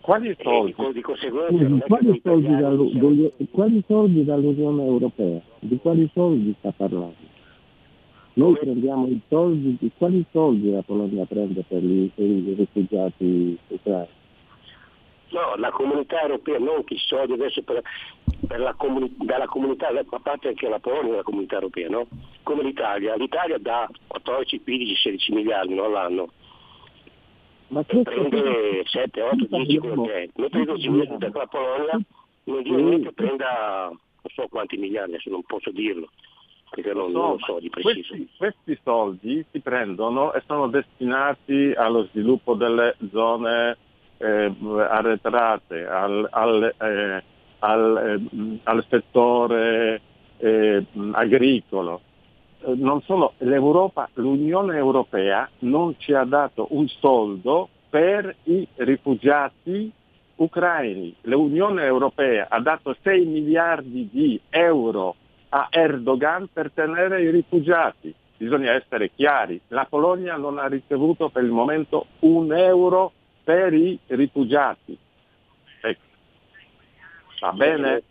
Quali soldi? Di, Scusi, quali, soldi dal, quali soldi dall'Unione Europea? Di quali soldi sta parlando? Noi prendiamo i soldi, di quali soldi la Polonia prende per, gli, per i rifugiati ucraini? No, la comunità europea, non i soldi adesso per, comuni- dalla comunità, a parte anche la Polonia dalla comunità europea, no? come l'Italia. L'Italia dà 14, 15, 16 miliardi no, all'anno. Ma che prende 7, 8, 10 quello che è. Mentre 12 miliardi dalla Polonia non dire niente prenda non so quanti miliardi, adesso non posso dirlo, perché non, non lo so di preciso. Questi, questi soldi si prendono e sono destinati allo sviluppo delle zone eh, arretrate, al, al, eh, al, eh, al settore eh, agricolo. Eh, non solo, l'Europa, l'Unione Europea non ci ha dato un soldo per i rifugiati ucraini. L'Unione Europea ha dato 6 miliardi di euro a Erdogan per tenere i rifugiati. Bisogna essere chiari, la Polonia non ha ricevuto per il momento un euro per i rifugiati. Va bene?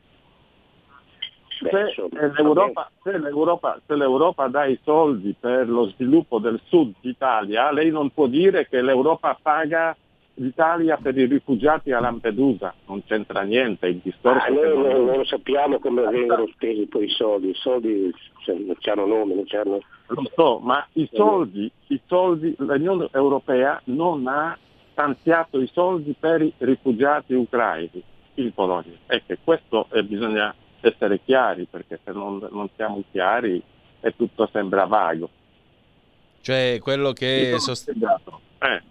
Se l'Europa, se, l'Europa, se l'Europa dà i soldi per lo sviluppo del sud Italia, lei non può dire che l'Europa paga l'Italia per i rifugiati a Lampedusa, non c'entra niente, il discorso... Ah, noi non, non, sappiamo come vengono spesi poi i soldi, i soldi cioè, non hanno nome, non hanno... Lo so, ma i soldi, i soldi, l'Unione Europea non ha stanziato i soldi per i rifugiati ucraini in Polonia. Ecco, questo eh, bisogna essere chiari, perché se non, non siamo chiari e tutto sembra vago. Cioè quello che... Sost- eh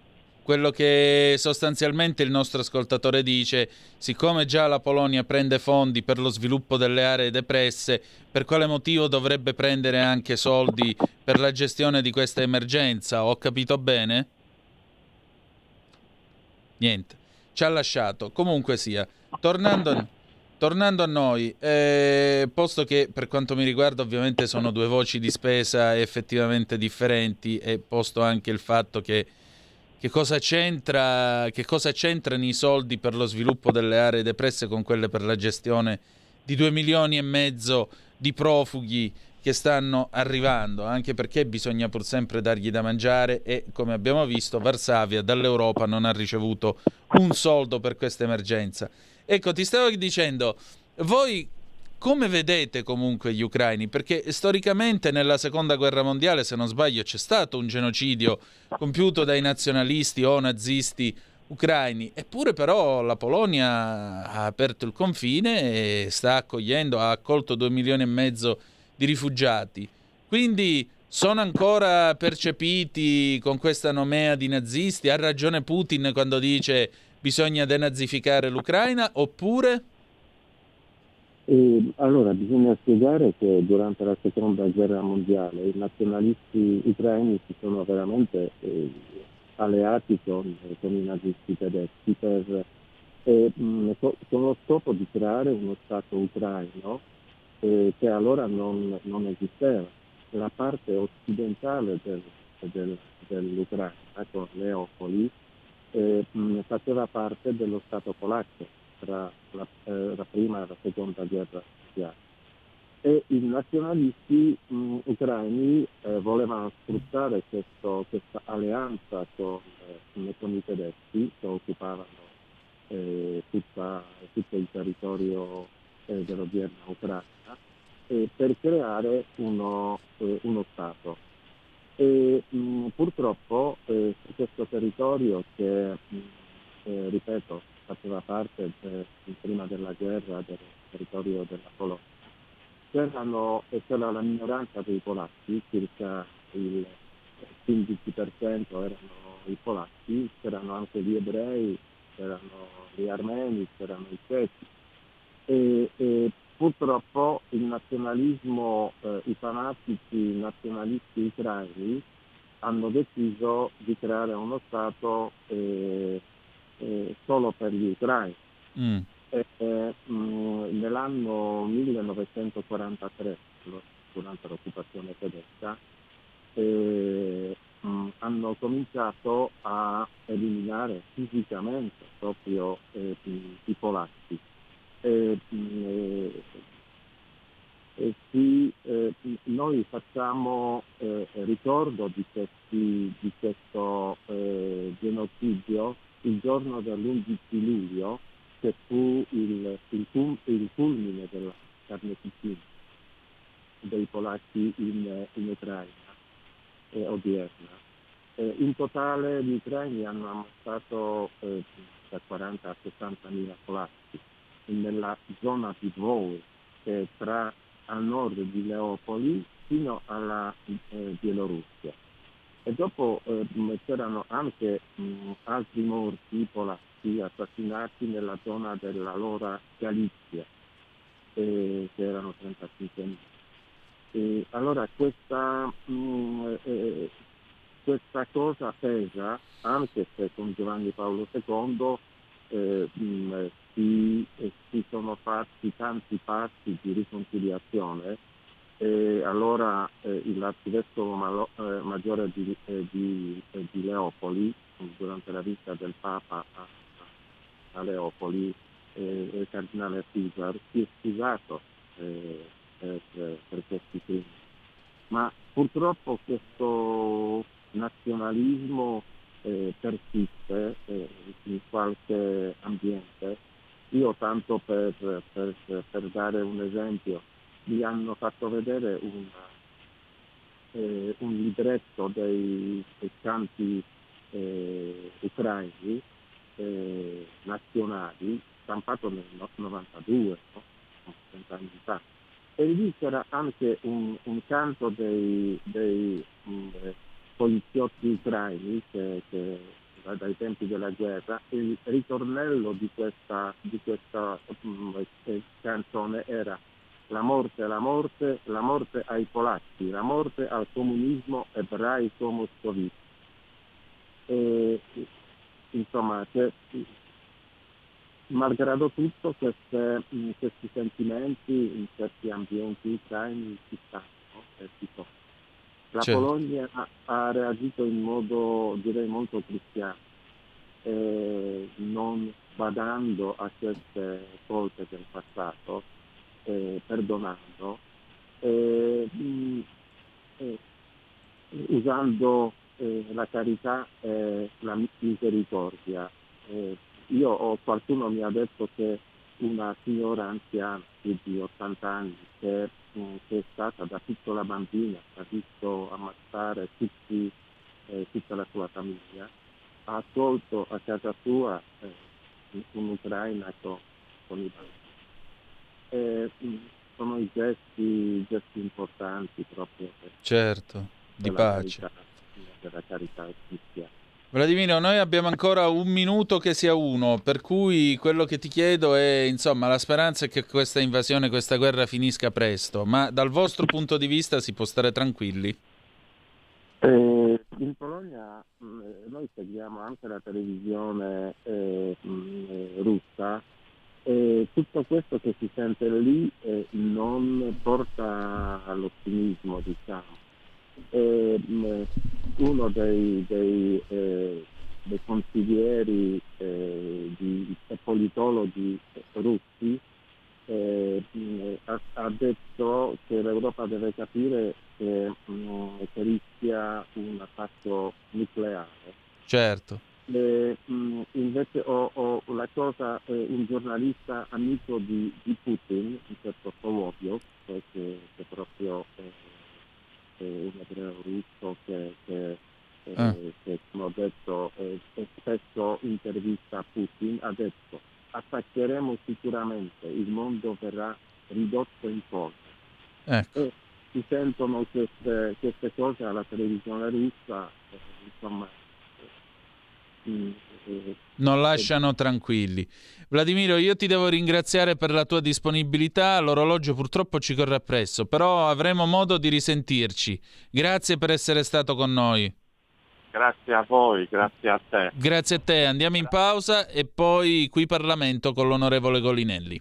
quello che sostanzialmente il nostro ascoltatore dice, siccome già la Polonia prende fondi per lo sviluppo delle aree depresse, per quale motivo dovrebbe prendere anche soldi per la gestione di questa emergenza? Ho capito bene? Niente, ci ha lasciato. Comunque sia, tornando, tornando a noi, eh, posto che per quanto mi riguarda ovviamente sono due voci di spesa effettivamente differenti e posto anche il fatto che che cosa, che cosa c'entrano i soldi per lo sviluppo delle aree depresse con quelle per la gestione di due milioni e mezzo di profughi che stanno arrivando, anche perché bisogna pur sempre dargli da mangiare e come abbiamo visto Varsavia dall'Europa non ha ricevuto un soldo per questa emergenza. Ecco, ti stavo dicendo, voi come vedete comunque gli ucraini? Perché storicamente nella seconda guerra mondiale, se non sbaglio, c'è stato un genocidio compiuto dai nazionalisti o nazisti ucraini, eppure però la Polonia ha aperto il confine e sta accogliendo, ha accolto due milioni e mezzo di rifugiati. Quindi sono ancora percepiti con questa nomea di nazisti? Ha ragione Putin quando dice bisogna denazificare l'Ucraina oppure... E allora bisogna spiegare che durante la seconda guerra mondiale i nazionalisti ucraini si sono veramente eh, alleati con, con, i nazisti tedeschi per, eh, mh, con lo scopo di creare uno Stato ucraino eh, che allora non, non, esisteva. La parte occidentale del, del, dell'Ucraina, con Leopoli, eh, faceva parte dello Stato polacco tra la, eh, la prima e la seconda guerra mondiale. E i nazionalisti mh, ucraini eh, volevano sfruttare questo, questa alleanza con, eh, con, i tedeschi che occupavano eh, tutta, tutto il territorio eh, dell'odierna Ucraina per creare uno, uno Stato. E, mh, purtroppo su questo territorio che, mh, ripeto, faceva parte eh, prima della guerra del territorio della Polonia. C'erano, c'era la minoranza dei polacchi, circa il 15% erano i polacchi, c'erano anche gli ebrei, c'erano gli armeni, c'erano i ciechi. E, e purtroppo il nazionalismo, eh, i fanatici nazionalisti ucraini hanno deciso di creare uno Stato eh, eh, solo per gli ucraini. Mm. E, eh, mh, mm, nell'anno 1943, durante l'occupazione tedesca, eh, mh, mm, hanno cominciato a eliminare fisicamente proprio eh, i polacchi. E, e, sì, eh, noi facciamo eh, ricordo di, questi, di questo eh, genocidio il giorno dell'11 luglio che fu il, il, il culmine della carneficina dei polacchi in, in Ucraina eh, odierna. Eh, in totale gli ucraini hanno ammazzato eh, da 40 a 60 mila polacchi nella zona di che è tra a nord di Leopoli fino alla eh, Bielorussia. E dopo eh, c'erano anche mh, altri morti polacchi assassinati nella zona della loro Galizia, eh, che erano 35 mila. E allora questa, mh, eh, questa cosa pesa anche se con Giovanni Paolo II eh, mh, si, eh, si, sono fatti tanti passi di riconciliazione e allora eh, l'arcivescovo malo, eh, maggiore di, eh, di, eh, di, Leopoli durante la visita del Papa a, a Leopoli il cardinale Fisar si è scusato per, per questi crimini ma purtroppo questo nazionalismo eh, persiste eh, in qualche ambiente. Io tanto per, per, per, dare un esempio, mi hanno fatto vedere un, eh, un libretto dei, dei canti eh, ucraini eh, nazionali stampato nel 92, no? 30 anni fa. E lì c'era anche un, un canto dei, dei um, poliziotti ucraini che, che, dai tempi della guerra, il ritornello di questa, di questa um, canzone era la morte, la morte, la morte ai polacchi, la morte al comunismo ebraico moscovita. E, insomma, malgrado tutto queste, questi sentimenti in certi ambienti ucraini ci stanno e ci sono. La certo. Polonia ha, ha, reagito in modo direi molto cristiano, eh, non badando a queste colpe del passato, eh, perdonando, eh, usando la carità e la misericordia. Io o qualcuno mi ha detto che una signora anziana di 80 anni che che è stata da piccola bambina, ha visto ammazzare tutti, eh, tutta la sua famiglia, ha accolto a casa sua eh, un'Ucraina con, con i bambini. E, mh, sono i gesti, gesti importanti proprio per, certo, di pace. Carità, della carità cristiana. Vladimiro, noi abbiamo ancora un minuto che sia uno, per cui quello che ti chiedo è, insomma, la speranza è che questa invasione, questa guerra finisca presto, ma dal vostro punto di vista si può stare tranquilli? Eh, in Polonia mm, noi seguiamo anche la televisione eh, mm, russa e tutto questo che si sente lì eh, non porta all'ottimismo, diciamo eh, uno dei, dei, eh, dei consiglieri eh, di, e politologi russi eh, ha, ha, detto che l'Europa deve capire che, mh, che rischia un attacco nucleare. Certo. E, mh, invece ho, ho, la cosa, eh, un giornalista amico di, di Putin, un certo Solovyov, che, che proprio eh, un ebreo russo che, che, ah. eh, che come ho detto eh, spesso intervista Putin, ha detto attaccheremo sicuramente, il mondo verrà ridotto in polvere. Ecco. E si sentono queste, queste, cose alla televisione russa, eh, insomma, non lasciano tranquilli. Vladimiro, io ti devo ringraziare per la tua disponibilità, l'orologio purtroppo ci corre appresso, però avremo modo di risentirci. Grazie per essere stato con noi. Grazie a voi, grazie a te. Grazie a te, andiamo in pausa e poi qui Parlamento con l'onorevole Golinelli.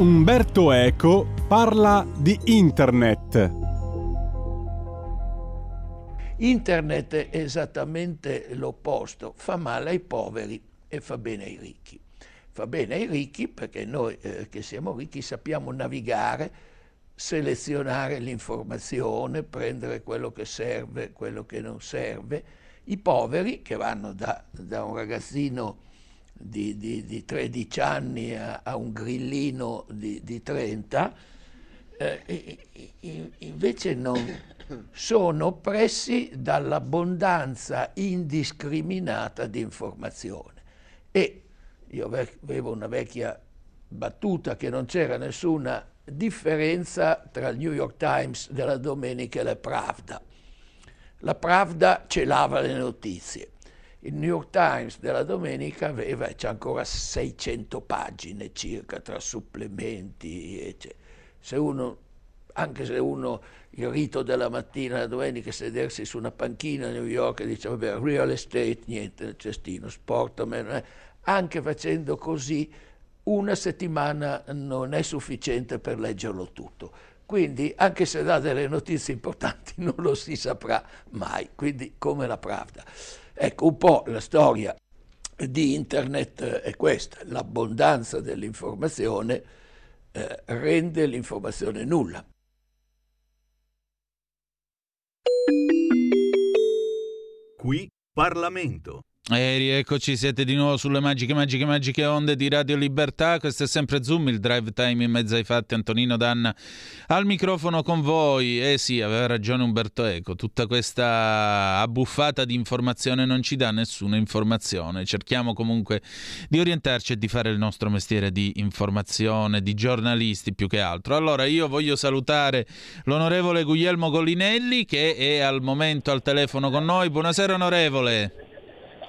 Umberto Eco parla di Internet. Internet è esattamente l'opposto, fa male ai poveri e fa bene ai ricchi. Fa bene ai ricchi perché noi eh, che siamo ricchi sappiamo navigare, selezionare l'informazione, prendere quello che serve, quello che non serve. I poveri che vanno da, da un ragazzino di, di, di 13 anni a, a, un grillino di, di 30, eh, invece non sono oppressi dall'abbondanza indiscriminata di informazione. E io avevo una vecchia battuta che non c'era nessuna differenza tra il New York Times della domenica e la Pravda. La Pravda celava le notizie il New York Times della domenica aveva, c'è ancora 600 pagine circa tra supplementi, eccetera. Se uno, anche se uno il rito della mattina, la domenica, sedersi su una panchina a New York e dice vabbè, real estate, niente nel cestino, sport, meno, eh. anche facendo così una settimana non è sufficiente per leggerlo tutto. Quindi, anche se dà delle notizie importanti, non lo si saprà mai. Quindi, come la Pravda. Ecco, un po' la storia di Internet è questa, l'abbondanza dell'informazione eh, rende l'informazione nulla. Qui Parlamento. E rieccoci, siete di nuovo sulle magiche, magiche, magiche onde di Radio Libertà. Questo è sempre Zoom, il drive time in mezzo ai fatti. Antonino Danna al microfono con voi. Eh sì, aveva ragione Umberto Eco. Tutta questa abbuffata di informazione non ci dà nessuna informazione. Cerchiamo comunque di orientarci e di fare il nostro mestiere di informazione, di giornalisti più che altro. Allora, io voglio salutare l'onorevole Guglielmo Golinelli che è al momento al telefono con noi. Buonasera, onorevole.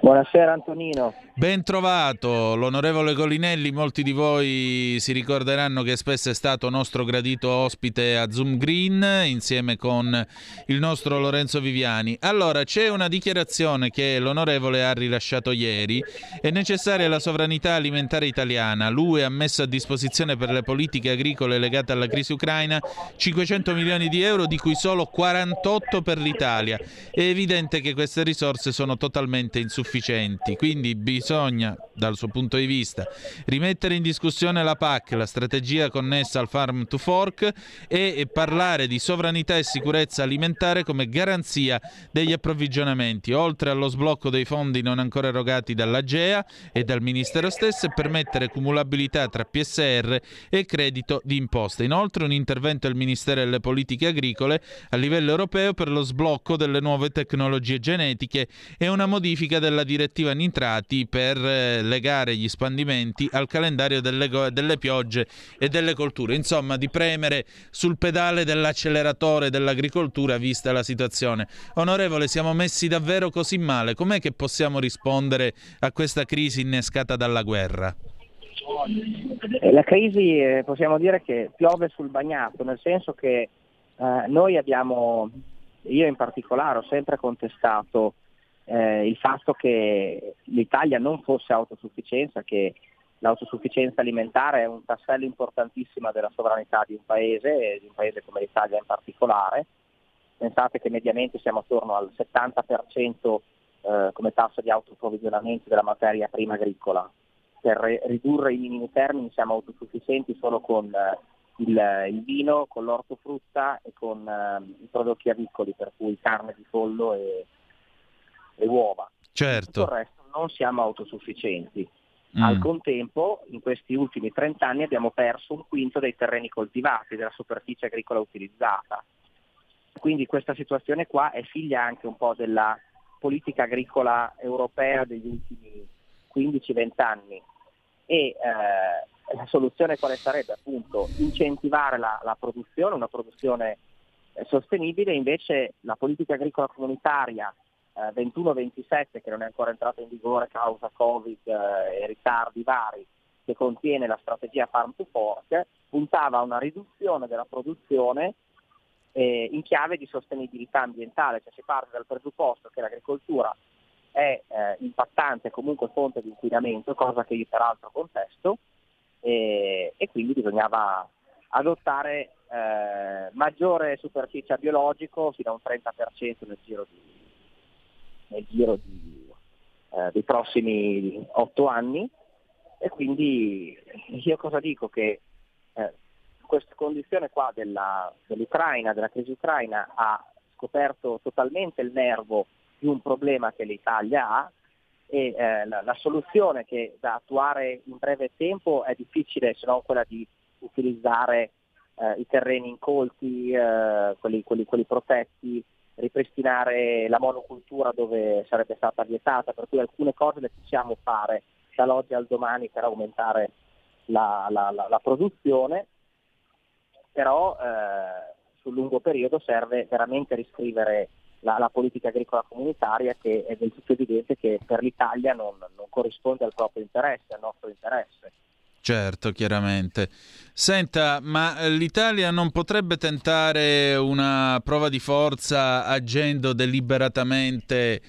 Buonasera Antonino. Ben trovato, l'onorevole Colinelli, molti di voi si ricorderanno che spesso è stato nostro gradito ospite a Zoom Green insieme con il nostro Lorenzo Viviani. Allora, c'è una dichiarazione che l'onorevole ha rilasciato ieri, è necessaria la sovranità alimentare italiana, l'UE ha messo a disposizione per le politiche agricole legate alla crisi ucraina 500 milioni di euro, di cui solo 48 per l'Italia. È evidente che queste risorse sono totalmente insufficienti, quindi bisogna dal suo punto di vista, rimettere in discussione la PAC, la strategia connessa al Farm to Fork e parlare di sovranità e sicurezza alimentare come garanzia degli approvvigionamenti, oltre allo sblocco dei fondi non ancora erogati dall'AGEA e dal Ministero stesso e permettere cumulabilità tra PSR e credito di imposta. Inoltre un intervento del Ministero delle Politiche Agricole a livello europeo per lo sblocco delle nuove tecnologie genetiche e una modifica della direttiva nitrati per eh, legare gli spandimenti al calendario delle, delle piogge e delle colture. Insomma, di premere sul pedale dell'acceleratore dell'agricoltura vista la situazione. Onorevole, siamo messi davvero così male. Com'è che possiamo rispondere a questa crisi innescata dalla guerra? Eh, la crisi eh, possiamo dire che piove sul bagnato, nel senso che eh, noi abbiamo, io in particolare ho sempre contestato eh, il fatto che l'Italia non fosse autosufficienza, che l'autosufficienza alimentare è un tassello importantissimo della sovranità di un paese, di un paese come l'Italia in particolare. Pensate che mediamente siamo attorno al 70% eh, come tasso di autoprovvigionamento della materia prima agricola. Per ridurre i minimi termini siamo autosufficienti solo con eh, il, il, vino, con l'ortofrutta e con eh, i prodotti avicoli, per cui carne di pollo e, le uova. Certo. Tutto il resto non siamo autosufficienti. Mm. Al contempo, in questi ultimi 30 anni abbiamo perso un quinto dei terreni coltivati, della superficie agricola utilizzata. Quindi questa situazione qua è figlia anche un po' della politica agricola europea degli ultimi 15-20 anni. e eh, la soluzione quale sarebbe? Appunto incentivare la, la produzione, una produzione eh, sostenibile, invece la politica agricola comunitaria eh, 21-27 che non è ancora entrata in vigore causa Covid eh, e ritardi vari, che contiene la strategia Farm to Fork, puntava a una riduzione della produzione eh, in chiave di sostenibilità ambientale, cioè si parte dal presupposto che l'agricoltura è eh, impattante comunque fonte di inquinamento, cosa che io peraltro contesto, e, e quindi bisognava adottare eh, maggiore superficie biologico fino a un 30% nel giro, di, nel giro di, eh, dei prossimi otto anni e quindi io cosa dico? Che eh, questa condizione qua della, dell'Ucraina, della crisi ucraina, ha scoperto totalmente il nervo di un problema che l'Italia ha e eh, la, la, soluzione che da attuare in breve tempo è difficile se non quella di utilizzare eh, i terreni incolti, eh, quelli, quelli, quelli protetti, ripristinare la monocultura dove sarebbe stata vietata, per cui alcune cose le possiamo fare dall'oggi al domani per aumentare la, la, la, la produzione, però eh, sul lungo periodo serve veramente riscrivere la, la, politica agricola comunitaria che è del tutto evidente che per l'Italia non, non corrisponde al proprio interesse, al nostro interesse. Certo, chiaramente. Senta, ma l'Italia non potrebbe tentare una prova di forza agendo deliberatamente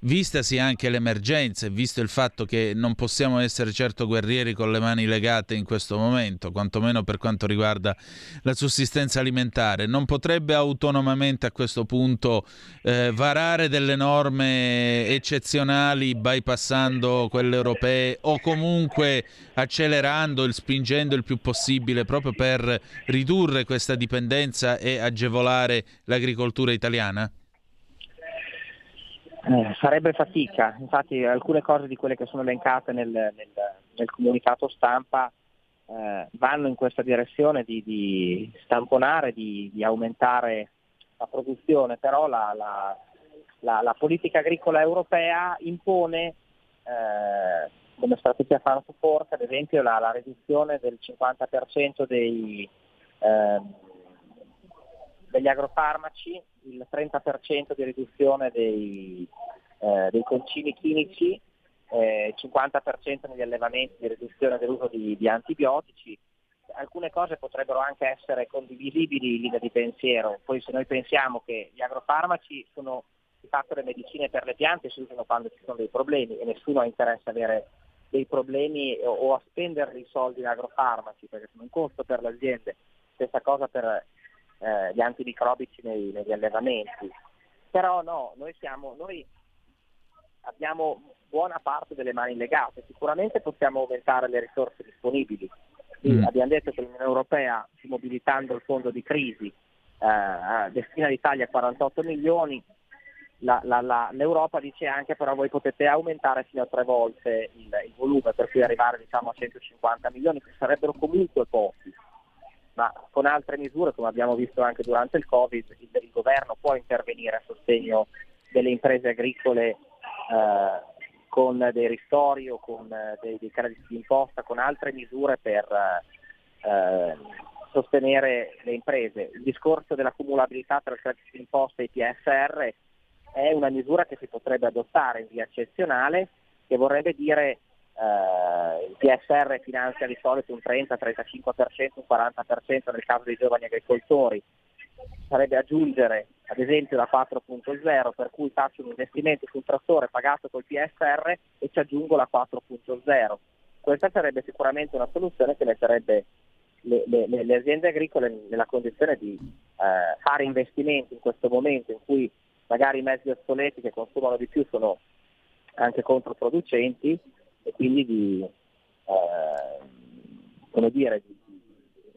vistasi anche l'emergenza e visto il fatto che non possiamo essere certo guerrieri con le mani legate in questo momento, quantomeno per quanto riguarda la sussistenza alimentare, non potrebbe autonomamente a questo punto eh, varare delle norme eccezionali bypassando quelle europee o comunque accelerando e spingendo il più possibile proprio per ridurre questa dipendenza e agevolare l'agricoltura italiana? Eh, sarebbe fatica, infatti alcune cose di quelle che sono elencate nel, nel, nel comunicato stampa eh, vanno in questa direzione di, di stamponare, di, di, aumentare la produzione, però la, la, la, la politica agricola europea impone eh, come strategia farm to fork ad esempio la, riduzione del 50% dei, ehm, degli agrofarmaci, il 30% di riduzione dei, eh, dei concimi chimici, eh, 50% negli allevamenti di riduzione dell'uso di, di, antibiotici. Alcune cose potrebbero anche essere condivisibili in linea di pensiero, poi se noi pensiamo che gli agrofarmaci sono di fatto le medicine per le piante si usano quando ci sono dei problemi e nessuno ha interesse ad avere dei problemi o, o a spendere i soldi in agrofarmaci perché sono un costo per le aziende. Stessa cosa per eh, gli antimicrobici nei, negli allevamenti. Però no, noi, siamo, noi abbiamo buona parte delle mani legate, sicuramente possiamo aumentare le risorse disponibili. Mm. Abbiamo detto che l'Unione Europea, mobilitando il fondo di crisi, eh, destina all'Italia 48 milioni, la, la, la, l'Europa dice anche però voi potete aumentare fino a tre volte il, il volume, per cui arrivare diciamo, a 150 milioni, che sarebbero comunque pochi ma con altre misure, come abbiamo visto anche durante il Covid, il, il governo può intervenire a sostegno delle imprese agricole eh, con dei ristori o con eh, dei, dei crediti d'imposta, con altre misure per eh, sostenere le imprese. Il discorso dell'accumulabilità tra il credito d'imposta e i PSR è una misura che si potrebbe adottare in via eccezionale, che vorrebbe dire eh, il PSR finanzia di solito un 30, 35%, un 40% nel caso dei giovani agricoltori. Sarebbe aggiungere ad esempio la 4.0 per cui faccio un investimento su un trattore pagato col PSR e ci aggiungo la 4.0. Questa sarebbe sicuramente una soluzione che metterebbe le, le, le aziende agricole nella condizione di eh, fare investimenti in questo momento in cui magari i mezzi obsoleti che consumano di più sono anche controproducenti e quindi di, eh, dire, di,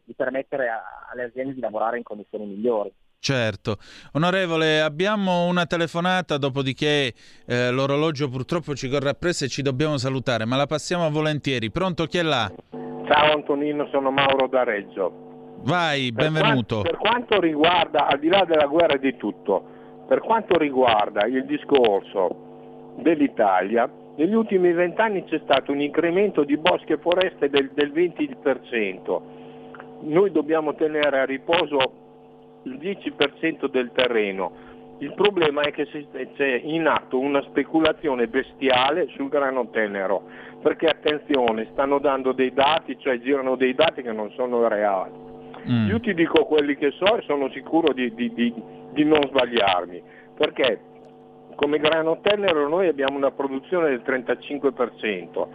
di permettere a, alle aziende di lavorare in condizioni migliori. Certo. Onorevole, abbiamo una telefonata, dopodiché eh, l'orologio purtroppo ci corre appresso e ci dobbiamo salutare, ma la passiamo volentieri. Pronto, chi è là? Ciao Antonino, sono Mauro da Reggio. Vai, benvenuto. Per quanto, per quanto riguarda, al di là della guerra e di tutto, per quanto riguarda il discorso dell'Italia, Negli ultimi vent'anni c'è stato un incremento di boschi e foreste del, del 20%. Noi dobbiamo tenere a riposo il 10% del terreno. Il problema è che c'è in atto una speculazione bestiale sul grano tenero, perché attenzione, stanno dando dei dati, cioè girano dei dati che non sono reali. Mm. Io ti dico quelli che so e sono sicuro di, di, di, di non sbagliarmi, perché come grano tenero noi abbiamo una produzione del 35%,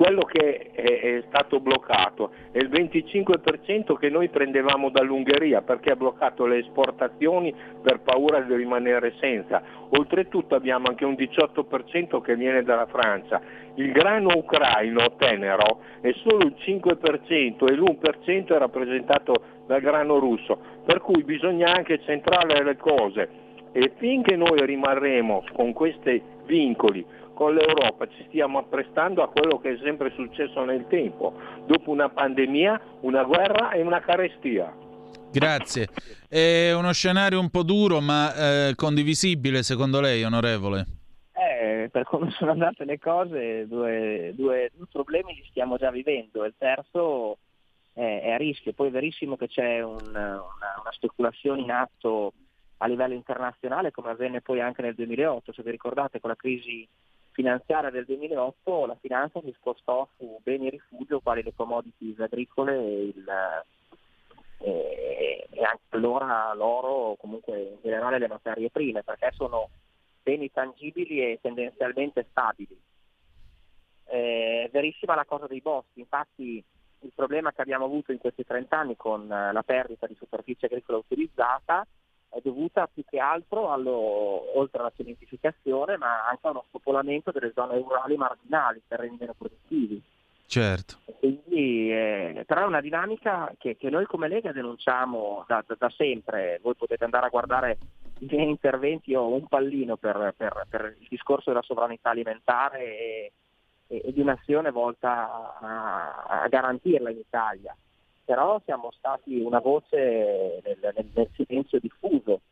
quello che è, è, stato bloccato è il 25% che noi prendevamo dall'Ungheria perché ha bloccato le esportazioni per paura di rimanere senza. Oltretutto abbiamo anche un 18% che viene dalla Francia. Il grano ucraino tenero è solo il 5% e l'1% è rappresentato dal grano russo, per cui bisogna anche centrare le cose e finché noi rimarremo con questi vincoli con l'Europa ci stiamo apprestando a quello che è sempre successo nel tempo, dopo una pandemia, una guerra e una carestia. Grazie. È uno scenario un po' duro ma eh, condivisibile secondo lei, onorevole? Eh, per come sono andate le cose, due, due, due problemi li stiamo già vivendo. Il terzo è, è a rischio. Poi è verissimo che c'è un, una, una speculazione in atto a livello internazionale come avvenne poi anche nel 2008, se vi ricordate con la crisi finanziaria del 2008 la finanza si spostò su beni rifugio quali le commodities agricole e, il, e, e anche allora l'oro o comunque in generale le materie prime perché sono beni tangibili e tendenzialmente stabili. È verissima la cosa dei boschi, infatti il problema che abbiamo avuto in questi 30 anni con la perdita di superficie agricola utilizzata è dovuta più che altro allo, oltre alla cementificazione, ma anche a uno spopolamento delle zone rurali marginali, terreni meno produttivi. Certo. Quindi, eh, però è una dinamica che, che, noi come Lega denunciamo da, da, da, sempre. Voi potete andare a guardare i miei interventi, ho un pallino per, per, per il discorso della sovranità alimentare e, e, e di un'azione volta a, a garantirla in Italia però siamo stati una voce nel, nel, nel silenzio diffuso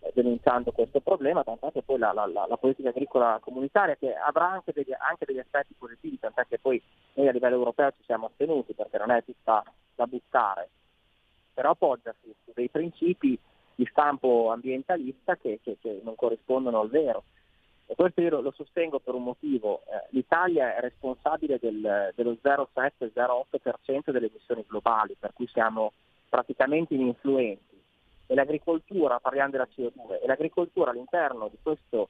eh, denunciando questo problema, tant'è che poi la, la, la, politica agricola comunitaria che avrà anche degli, anche degli, aspetti positivi, tant'è che poi noi a livello europeo ci siamo astenuti perché non è tutta da buttare, però poggia su, dei principi di stampo ambientalista che, che, che non corrispondono al vero. E questo io lo sostengo per un motivo. Eh, L'Italia è responsabile del, dello 0,7-0,8% delle emissioni globali, per cui siamo praticamente ininfluenti. E l'agricoltura, parliamo della CO2, e l'agricoltura all'interno di questo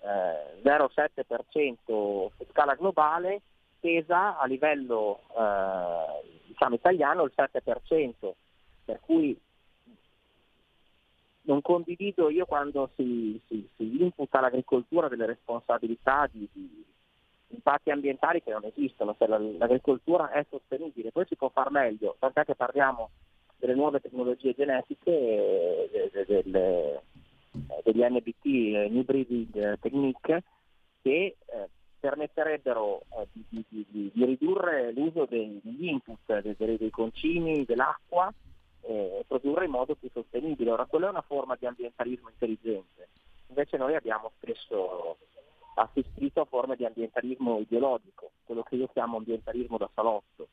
eh, 0,7% su scala globale pesa a livello eh, diciamo, italiano il 7%, per cui non condivido io quando si, si, si imputa all'agricoltura delle responsabilità di, di, impatti ambientali che non esistono, cioè l'agricoltura è sostenibile, poi si può far meglio, tant'è che parliamo delle nuove tecnologie genetiche, de, de, de, degli NBT, eh, New Breeding Technique, che eh, permetterebbero eh, di, di, di, di, ridurre l'uso degli input, dei, dei concimi, dell'acqua, eh, produrre in modo più sostenibile. Ora, quella è una forma di ambientalismo intelligente, invece noi abbiamo spesso assistito a forme di ambientalismo ideologico, quello che io chiamo ambientalismo da salotto.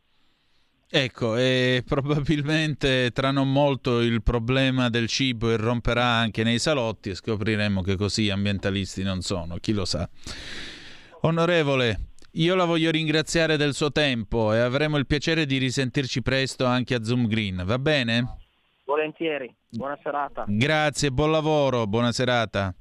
Ecco, e probabilmente tra non molto il problema del cibo irromperà anche nei salotti e scopriremo che così ambientalisti non sono, chi lo sa. Onorevole, io la voglio ringraziare del suo tempo e avremo il piacere di risentirci presto anche a Zoom Green, va bene? Volentieri, buona serata. Grazie, buon lavoro, buona serata.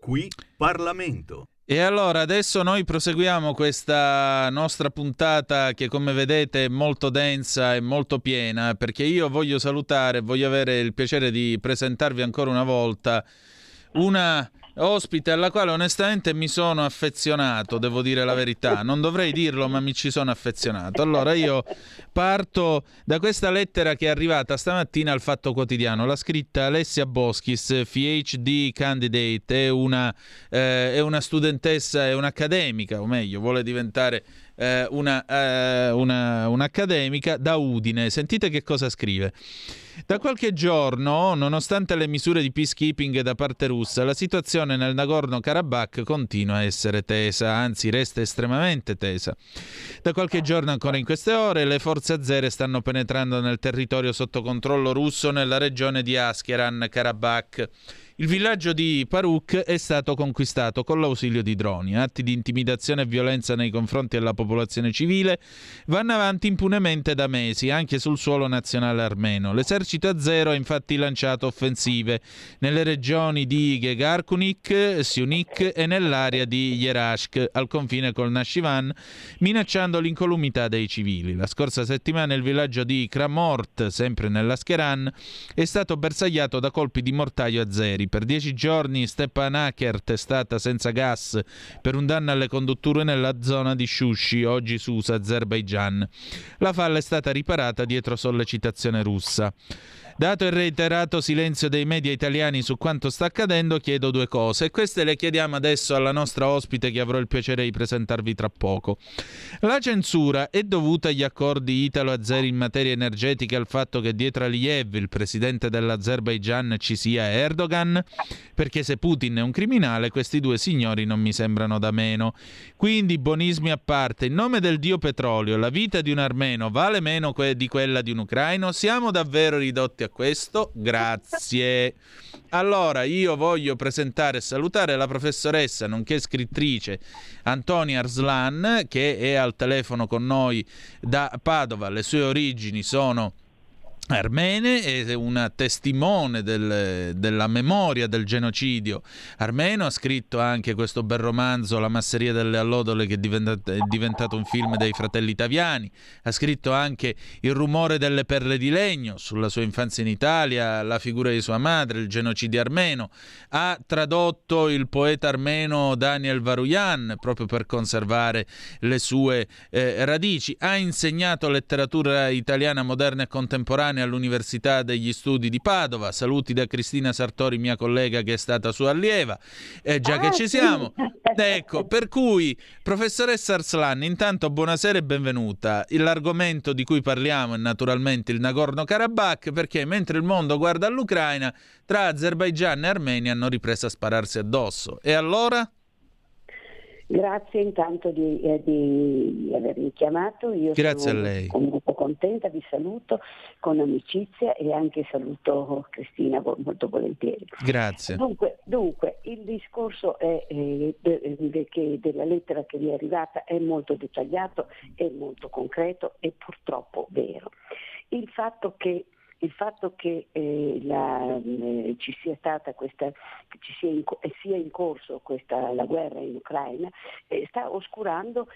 Qui Parlamento. E allora adesso noi proseguiamo questa nostra puntata che come vedete è molto densa e molto piena perché io voglio salutare, voglio avere il piacere di presentarvi ancora una volta una ospite alla quale onestamente mi sono affezionato, devo dire la verità. Non dovrei dirlo, ma mi ci sono affezionato. Allora io parto da questa lettera che è arrivata stamattina al Fatto Quotidiano. L'ha scritta Alessia Boschis, PhD candidate, è una, eh, è una studentessa, è un'accademica, o meglio, vuole diventare eh, una, eh, una, un'accademica da Udine. Sentite che cosa scrive. Da qualche giorno, nonostante le misure di peacekeeping da parte russa, la situazione nel Nagorno-Karabakh continua a essere tesa, anzi resta estremamente tesa. Da qualche giorno ancora in queste ore le forze azere stanno penetrando nel territorio sotto controllo russo nella regione di Askeran-Karabakh il villaggio di Paruk è stato conquistato con l'ausilio di droni. Atti di intimidazione e violenza nei confronti della popolazione civile vanno avanti impunemente da mesi, anche sul suolo nazionale armeno. L'esercito azero ha infatti lanciato offensive nelle regioni di Gegarkunik, Siunik e nell'area di Yerashk, al confine col Nashivan, minacciando l'incolumità dei civili. La scorsa settimana il villaggio di Kramort, sempre nell'Ascheran, è stato bersagliato da colpi di mortaio azeri per dieci giorni Stepanakert è stata senza gas per un danno alle condutture nella zona di Shushi, oggi su Azerbaijan. La falla è stata riparata dietro sollecitazione russa. Dato il reiterato silenzio dei media italiani su quanto sta accadendo, chiedo due cose queste le chiediamo adesso alla nostra ospite che avrò il piacere di presentarvi tra poco. La censura è dovuta agli accordi italo-azeri in materia energetica e al fatto che dietro Aliyev, il presidente dell'Azerbaijan, ci sia Erdogan? Perché se Putin è un criminale, questi due signori non mi sembrano da meno. Quindi, buonismi a parte, in nome del dio petrolio, la vita di un armeno vale meno di quella di un ucraino? Siamo davvero ridotti a questo, grazie. Allora, io voglio presentare e salutare la professoressa, nonché scrittrice Antonia Arslan, che è al telefono con noi da Padova. Le sue origini sono armene, è una testimone del, della memoria del genocidio. Armeno, ha scritto anche questo bel romanzo La masseria delle allodole che è diventato, è diventato un film dei fratelli italiani, ha scritto anche Il rumore delle perle di legno sulla sua infanzia in Italia, la figura di sua madre, il genocidio armeno, ha tradotto il poeta armeno Daniel Varuyan proprio per conservare le sue eh, radici, ha insegnato letteratura italiana moderna e contemporanea Giovane all'Università degli Studi di Padova. Saluti da Cristina Sartori, mia collega che è stata sua allieva. Eh, già ah, che ci siamo. Ecco, per cui, professoressa Arslan, intanto buonasera e benvenuta. L'argomento di cui parliamo è naturalmente il Nagorno-Karabakh, perché mentre il mondo guarda all'Ucraina, tra Azerbaigian e Armenia hanno ripreso a spararsi addosso. E allora? Grazie intanto di, eh, di avermi chiamato. Io Grazie sono a lei. molto contenta, vi saluto con amicizia e anche saluto Cristina molto volentieri. Grazie. Dunque, dunque il discorso è, eh, de, della lettera che vi è arrivata è molto dettagliato, è molto concreto e purtroppo vero. Il fatto che il fatto che eh, la, eh, ci sia stata questa, ci sia in, eh, sia in corso questa, la guerra in Ucraina eh, sta, oscurando,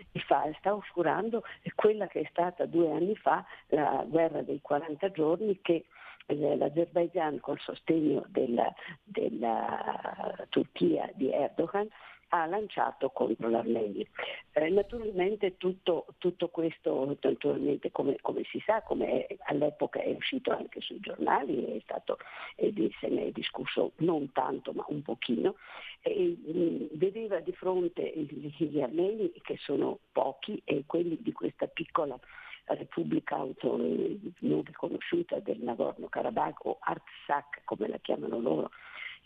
sta oscurando quella che è stata due anni fa la guerra dei 40 giorni che eh, l'Azerbaijan col sostegno della, della Turchia di Erdogan ha lanciato contro l'Armenia. Eh, naturalmente tutto, tutto questo, naturalmente come, come, si sa, come all'epoca è uscito anche sui giornali, è stato, è, se ne è discusso non tanto ma un pochino, e, mh, vedeva di fronte gli armeni che sono pochi e quelli di questa piccola Repubblica auto, non riconosciuta del Nagorno-Karabakh o Artsakh come la chiamano loro,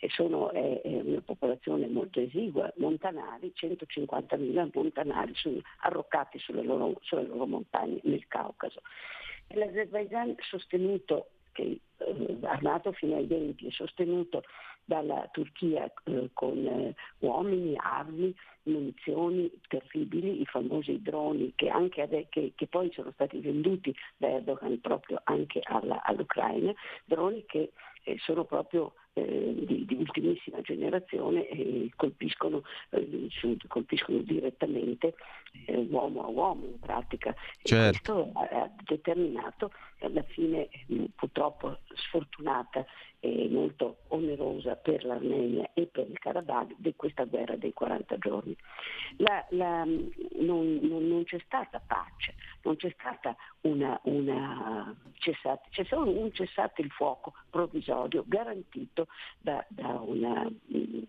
sono è, è una popolazione molto esigua, montanari, 150.000 montanari su, arroccati sulle loro, sulle loro montagne nel Caucaso. L'Azerbaijan sostenuto che eh, armato fino ai denti e sostenuto dalla Turchia eh, con eh, uomini, armi, munizioni terribili, i famosi droni che, ade- che, che poi sono stati venduti da Erdogan proprio anche alla, all'Ucraina, droni che eh, sono proprio eh, di, di, ultimissima generazione e colpiscono, eh, colpiscono direttamente eh, uomo a uomo in pratica. Certo. E questo ha, ha determinato alla fine purtroppo sfortunata e molto onerosa per l'Armenia e per il Karabakh di questa guerra dei 40 giorni. La, la, non, non, non, c'è stata pace, non c'è stata una, una cessate, c'è solo un cessate il fuoco provvisorio garantito da, da una,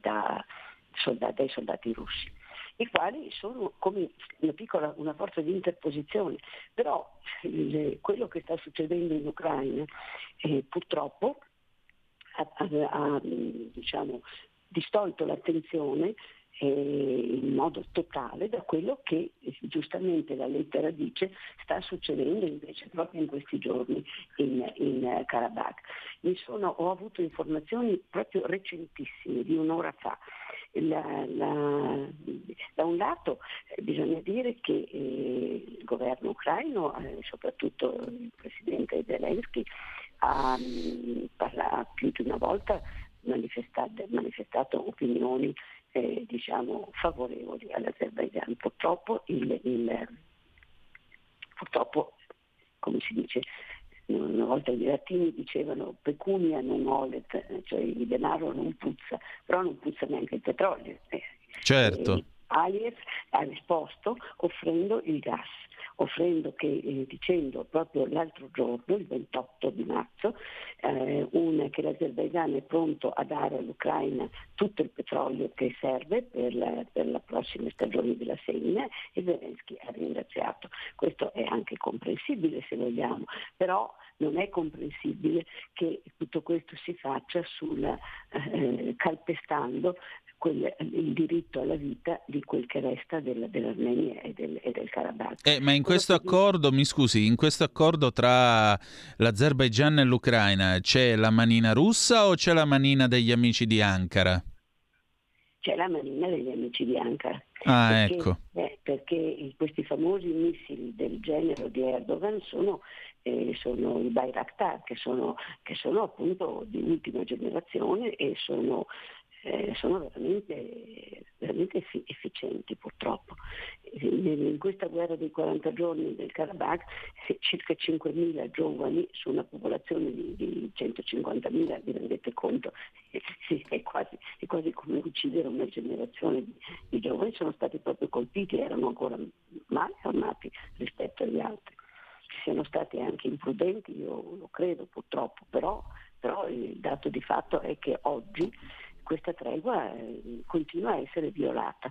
da soldati, dai soldati russi i quali sono come una piccola una forza di interposizione. Però le, quello che sta succedendo in Ucraina eh, purtroppo ha, ha, ha diciamo, distolto l'attenzione eh, in modo totale da quello che eh, giustamente la lettera dice sta succedendo invece proprio in questi giorni in, in Karabakh. Sono, ho avuto informazioni proprio recentissime di un'ora fa la, la, da un lato eh, bisogna dire che eh, il governo ucraino, eh, soprattutto il presidente Zelensky, ha mm, parlato più di una volta manifestato, manifestato opinioni eh, diciamo, favorevoli all'Azerbaijan. Purtroppo, il, il, purtroppo, come si dice, una volta i latini dicevano pecunia non olet, cioè il denaro non puzza, però non puzza neanche il petrolio. Eh, certo. E Aliyev ha risposto offrendo il gas offrendo che, eh, dicendo proprio l'altro giorno, il 28 di marzo, eh, un, che l'Azerbaijan è pronto a dare all'Ucraina tutto il petrolio che serve per la, per la prossima stagione della semina e Zelensky ha ringraziato. Questo è anche comprensibile se vogliamo, però non è comprensibile che tutto questo si faccia sul, eh, calpestando quel, il diritto alla vita di quel che resta del, dell'Armenia e del, e del Karabakh. Eh, ma in questo accordo, mi scusi, in questo accordo tra l'Azerbaigian e l'Ucraina c'è la manina russa o c'è la manina degli amici di Ankara? C'è la manina degli amici di Ankara. Ah, perché, ecco. Eh, perché questi famosi missili del genere di Erdogan sono eh, sono i Bayraktar, che sono, che sono, appunto di ultima generazione e sono eh, sono veramente, veramente efficienti purtroppo. In questa guerra dei 40 giorni del Karabakh circa 5.000 giovani su una popolazione di, di 150.000, vi rendete conto, è quasi, è quasi, come uccidere una generazione di, di giovani, sono stati proprio colpiti, erano ancora male armati rispetto agli altri. Siano stati anche imprudenti, io lo credo purtroppo, però, però il dato di fatto è che oggi questa tregua eh, continua a essere violata.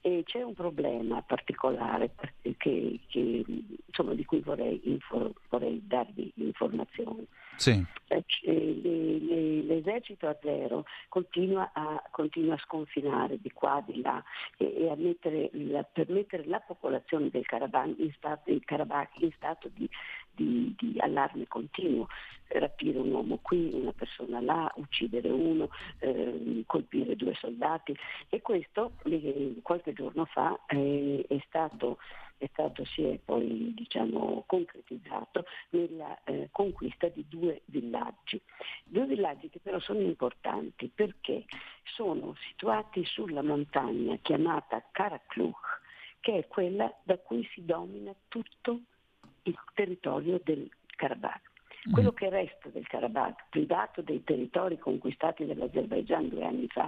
E c'è un problema particolare che, che, insomma, di cui vorrei, info, vorrei darvi informazioni. Sì. Eh, l'esercito a zero continua a, continua a, sconfinare di qua, di là e, e a mettere la, per mettere la popolazione del Karabakh in in stato di, di, di, allarme continuo. Rapire un uomo qui, una persona là, uccidere uno, eh, colpire due soldati e questo eh, qualche giorno fa eh, è stato è stato, si è poi diciamo, concretizzato nella eh, conquista di due villaggi. Due villaggi che però sono importanti perché sono situati sulla montagna chiamata Karakluk, che è quella da cui si domina tutto il territorio del Karabakh. Quello che resta del Karabakh, privato dei territori conquistati dall'Azerbaigian due anni fa,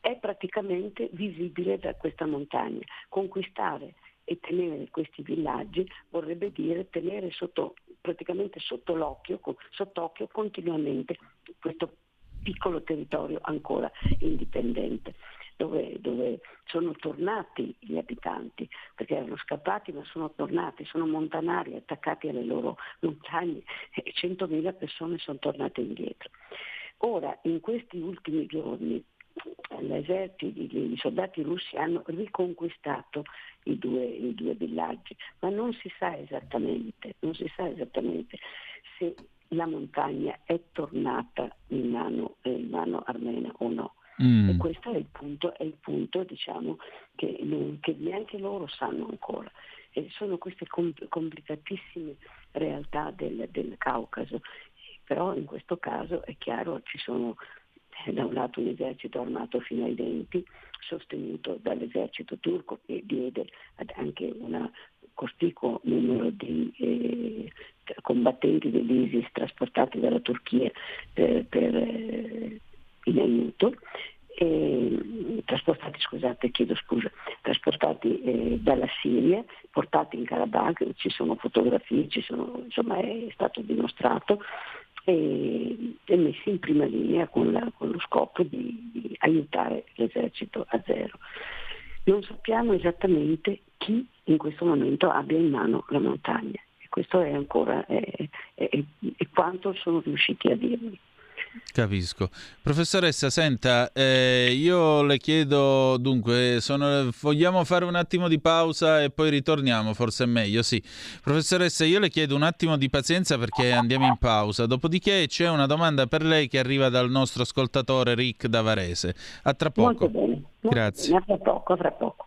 è praticamente visibile da questa montagna. Conquistare e tenere questi villaggi vorrebbe dire tenere sotto, praticamente sotto l'occhio, sott'occhio continuamente questo piccolo territorio ancora indipendente. Dove, dove, sono tornati gli abitanti, perché erano scappati ma sono tornati, sono montanari attaccati alle loro montagne e 100.000 persone sono tornate indietro. Ora, in questi ultimi giorni, i soldati russi hanno riconquistato i due, i due villaggi, ma non si sa esattamente, non si sa esattamente se la montagna è tornata in mano, in mano armena o no. Mm. E questo è il punto, è il punto diciamo, che, che, neanche loro sanno ancora. E sono queste complicatissime realtà del, del Caucaso, però in questo caso è chiaro ci sono da un lato un esercito armato fino ai denti, sostenuto dall'esercito turco che diede anche un cospicuo numero di eh, combattenti dell'ISIS trasportati dalla Turchia per, per eh, in aiuto eh, trasportati, scusate, chiedo scusa, trasportati eh, dalla Siria, portati in Karabakh, ci sono fotografie, ci sono, insomma è stato dimostrato e, e messi in prima linea con, la, con lo scopo di, di, aiutare l'esercito a zero. Non sappiamo esattamente chi in questo momento abbia in mano la montagna questo è ancora è, è, è quanto sono riusciti a dirmi. Capisco. Professoressa, senta, eh, io le chiedo, dunque, sono, vogliamo fare un attimo di pausa e poi ritorniamo, forse è meglio, sì. Professoressa, io le chiedo un attimo di pazienza perché andiamo in pausa, dopodiché c'è una domanda per lei che arriva dal nostro ascoltatore Rick da Varese. A tra poco. Grazie. Bene. A tra poco, tra poco.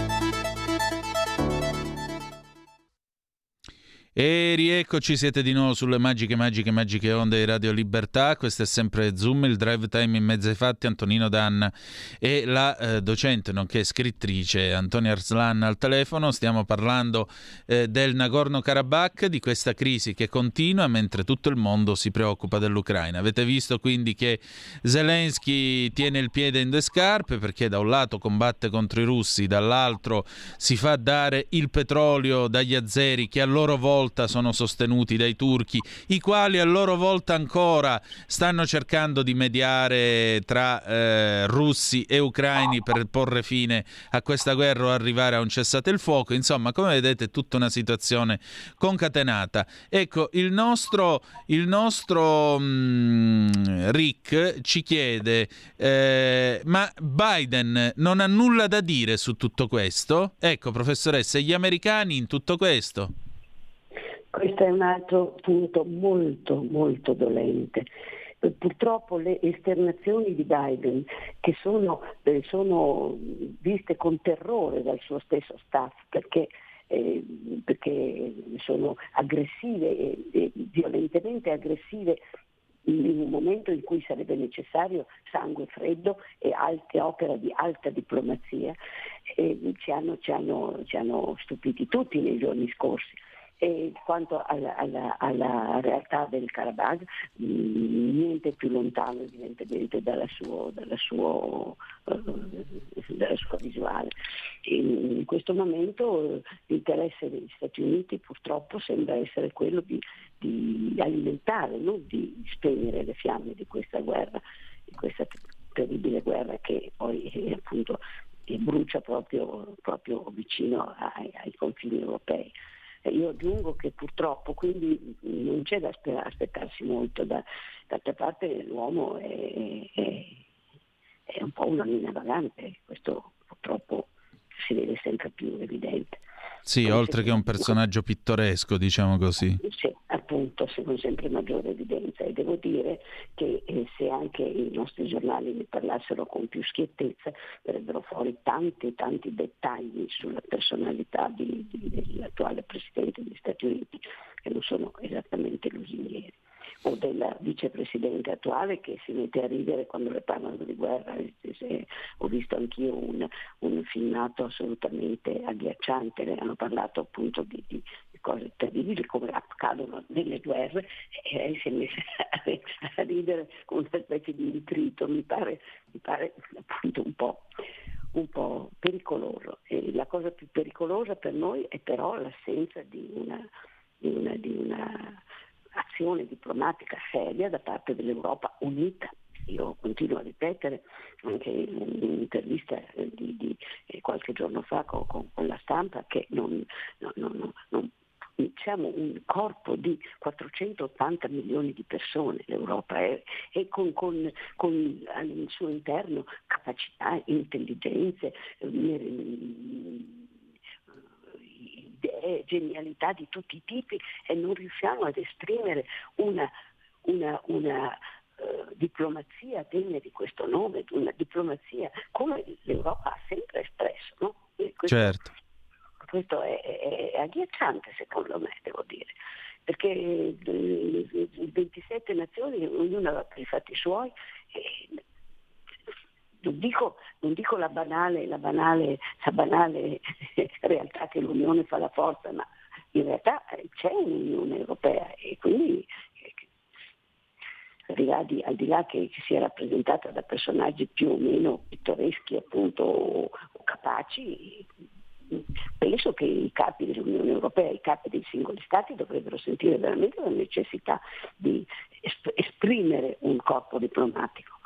E rieccoci, siete di nuovo sulle magiche, magiche, magiche onde di Radio Libertà. Questo è sempre Zoom, il drive time in mezzo ai fatti. Antonino Danna e la eh, docente, nonché scrittrice Antonia Arslan al telefono. Stiamo parlando eh, del Nagorno-Karabakh, di questa crisi che continua mentre tutto il mondo si preoccupa dell'Ucraina. Avete visto quindi che Zelensky tiene il piede in due scarpe perché da un lato combatte contro i russi, dall'altro si fa dare il petrolio dagli azeri che a loro volta volta sono sostenuti dai turchi, i quali a loro volta ancora stanno cercando di mediare tra eh, russi e ucraini per porre fine a questa guerra o arrivare a un cessate il fuoco. Insomma, come vedete, è tutta una situazione concatenata. Ecco, il nostro, il nostro mm, Rick ci chiede, eh, ma Biden non ha nulla da dire su tutto questo? Ecco, professoressa, gli americani in tutto questo? Questo è un altro punto molto, molto dolente. Purtroppo le esternazioni di Biden, che sono, eh, sono viste con terrore dal suo stesso staff, perché eh, perché sono aggressive, violentemente aggressive in un momento in cui sarebbe necessario sangue freddo e alte, opera di alta diplomazia, eh, ci, hanno, ci, hanno, ci hanno stupiti tutti nei giorni scorsi. E quanto alla, alla, alla, realtà del Karabakh, mm, niente più lontano evidentemente dalla, suo, dalla, suo, uh, dalla sua visuale. In questo momento l'interesse degli Stati Uniti purtroppo sembra essere quello di, di alimentare, non di spegnere le fiamme di questa guerra, di questa terribile guerra che poi eh, appunto brucia proprio, proprio vicino ai, ai confini europei. Io aggiungo che purtroppo quindi non c'è da aspettarsi molto, da, d'altra parte l'uomo è, è, è un po' una linea vagante, questo purtroppo si vede sempre più evidente. Sì, Come oltre che un personaggio pittoresco, diciamo così. Sì, appunto, con sempre maggiore evidenza e devo dire che eh, se anche i nostri giornali ne parlassero con più schiettezza verrebbero fuori tanti tanti dettagli sulla personalità di, di, dell'attuale Presidente degli Stati Uniti che non sono esattamente lusinghieri o del vicepresidente attuale che si mette a ridere quando le parlano di guerra. Ho visto anch'io un, un filmato assolutamente agghiacciante, ne hanno parlato appunto di, di cose terribili come accadono nelle guerre e lei si è messa a, ridere con una specie di intrito, mi pare, mi pare appunto un po' un po' pericoloso. E la cosa più pericolosa per noi è però l'assenza di una, di una, di una azione diplomatica seria da parte dell'Europa unita. Io continuo a ripetere anche in un'intervista di, di eh, qualche giorno fa con, con, la stampa che non, non, non, non siamo un corpo di 480 milioni di persone, l'Europa è, e con, con, con, al suo interno capacità, intelligenze, eh, idee, genialità di tutti i tipi e non riusciamo ad esprimere una, una, una uh, diplomazia degna di questo nome, una diplomazia come l'Europa ha sempre espresso. No? Questo, certo. questo è, è, è agghiacciante secondo me, devo dire perché 27 nazioni, ognuno aveva i fatti suoi. Non dico, non dico, la, banale, la, banale, la banale realtà che l'Unione fa la forza, ma in realtà eh, c'è un'Unione Europea e quindi al di là, di, al di là che, che, sia rappresentata da personaggi più o meno pittoreschi appunto o, o capaci, penso che i capi dell'Unione Europea, i capi dei singoli Stati dovrebbero sentire veramente la necessità di esprimere un corpo diplomatico.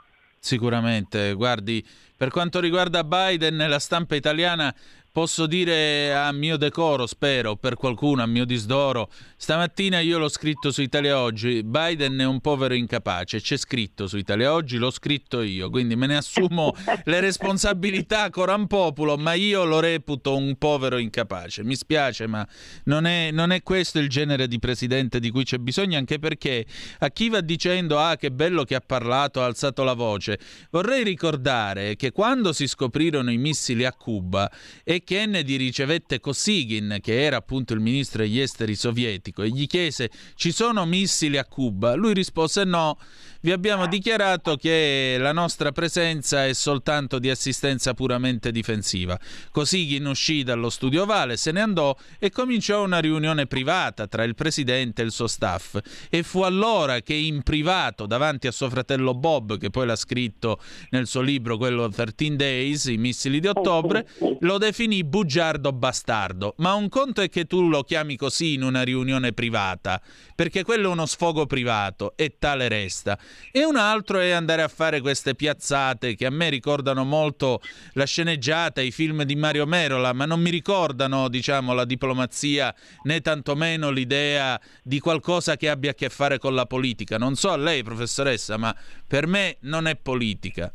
Sicuramente, guardi, per quanto riguarda Biden, la stampa italiana Posso dire a mio decoro, spero, per qualcuno, a mio disdoro, stamattina io l'ho scritto su Italia Oggi, Biden è un povero incapace, c'è scritto su Italia Oggi, l'ho scritto io, quindi me ne assumo le responsabilità coram populo, ma io lo reputo un povero incapace. Mi spiace, ma non è, non è questo il genere di presidente di cui c'è bisogno, anche perché a chi va dicendo ah che bello che ha parlato, ha alzato la voce, vorrei ricordare che quando si scoprirono i missili a Cuba e Kennedy ricevette Kosygin, che era appunto il ministro degli esteri sovietico, e gli chiese ci sono missili a Cuba? Lui rispose no, vi abbiamo dichiarato che la nostra presenza è soltanto di assistenza puramente difensiva. Kosygin uscì dallo studio ovale, se ne andò e cominciò una riunione privata tra il presidente e il suo staff. E fu allora che in privato, davanti a suo fratello Bob, che poi l'ha scritto nel suo libro, quello 13 Days, i missili di ottobre, lo definì bugiardo bastardo. Ma un conto è che tu lo chiami così in una riunione privata, perché quello è uno sfogo privato e tale resta e un altro è andare a fare queste piazzate che a me ricordano molto la sceneggiata, i film di Mario Merola, ma non mi ricordano, diciamo, la diplomazia né tantomeno l'idea di qualcosa che abbia a che fare con la politica. Non so a lei, professoressa, ma per me non è politica.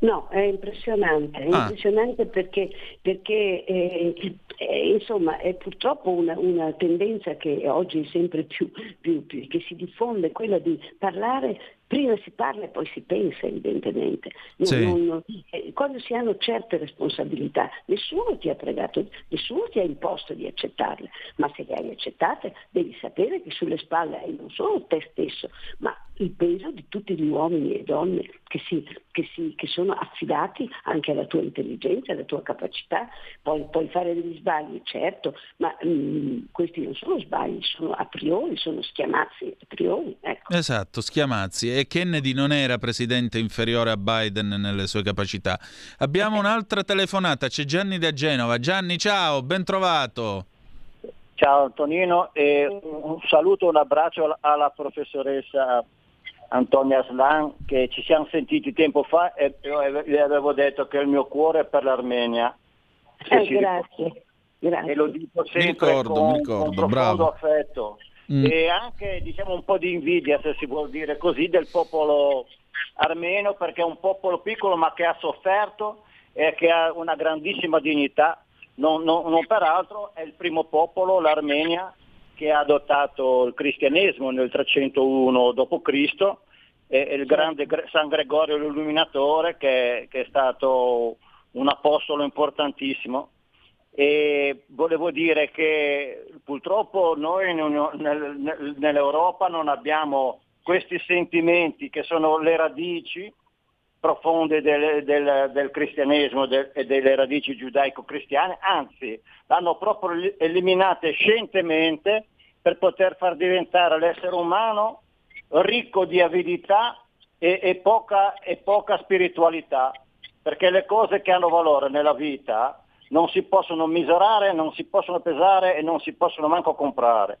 No, è impressionante, è ah. impressionante perché, perché eh, eh, insomma è purtroppo una, una, tendenza che oggi è sempre più, più, più, che si diffonde, quella di parlare prima si parla e poi si pensa evidentemente. Sì. Non, eh, quando si hanno certe responsabilità, nessuno ti ha pregato, nessuno ti ha imposto di accettarle, ma se le hai accettate devi sapere che sulle spalle hai non solo te stesso, ma il peso di tutti gli uomini e donne che, si, che, si, che sono affidati anche alla tua intelligenza, alla tua capacità. Poi puoi fare degli sbagli, certo, ma mh, mm, questi non sono sbagli, sono a priori, sono schiamazzi a priori. Ecco. Esatto, schiamazzi e Kennedy non era presidente inferiore a Biden nelle sue capacità. Abbiamo un'altra telefonata, c'è Gianni da Genova. Gianni, ciao, ben trovato. Ciao Antonino e un saluto, un abbraccio alla professoressa Antonia Slan che ci siamo sentiti tempo fa e le avevo detto che il mio cuore è per l'Armenia. Eh, grazie, grazie. E lo dico sempre mi ricordo, con, mi ricordo, con profondo bravo. affetto mm. e anche diciamo un po' di invidia, se si vuol dire così, del popolo armeno perché è un popolo piccolo ma che ha sofferto e che ha una grandissima dignità. Non, non, non peraltro è il primo popolo, l'Armenia, che ha adottato il cristianesimo nel 301 d.C. e il grande San Gregorio l'Illuminatore che, che è stato un apostolo importantissimo e volevo dire che purtroppo noi nell'Europa non abbiamo questi sentimenti che sono le radici profonde del, del, del cristianesimo del, e delle radici giudaico-cristiane, anzi l'hanno proprio eliminate scientemente per poter far diventare l'essere umano ricco di avidità e, e, poca, e poca spiritualità, perché le cose che hanno valore nella vita non si possono misurare, non si possono pesare e non si possono manco comprare.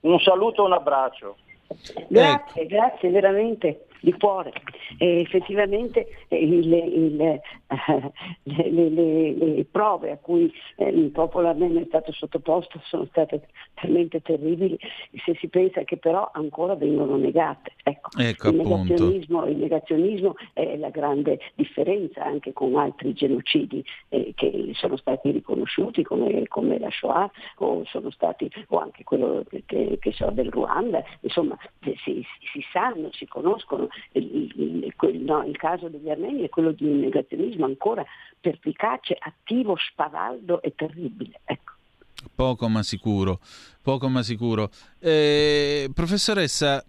Un saluto e un abbraccio. Grazie, ecco. grazie veramente di cuore. E effettivamente eh, il, il, eh, le, le, le, le, prove a cui eh, il popolo armeno è stato sottoposto sono state talmente terribili se si pensa che però ancora vengono negate. Ecco, ecco il, negazionismo, il, negazionismo, è la grande differenza anche con altri genocidi eh, che sono stati riconosciuti come, come, la Shoah o, sono stati, o anche quello che, che so del Ruanda, insomma si, si sanno, si conoscono. Il, caso degli armeni è quello di un negazionismo ancora pervicace, attivo, spavaldo e terribile. Ecco. Poco ma sicuro, poco ma sicuro. Eh, professoressa,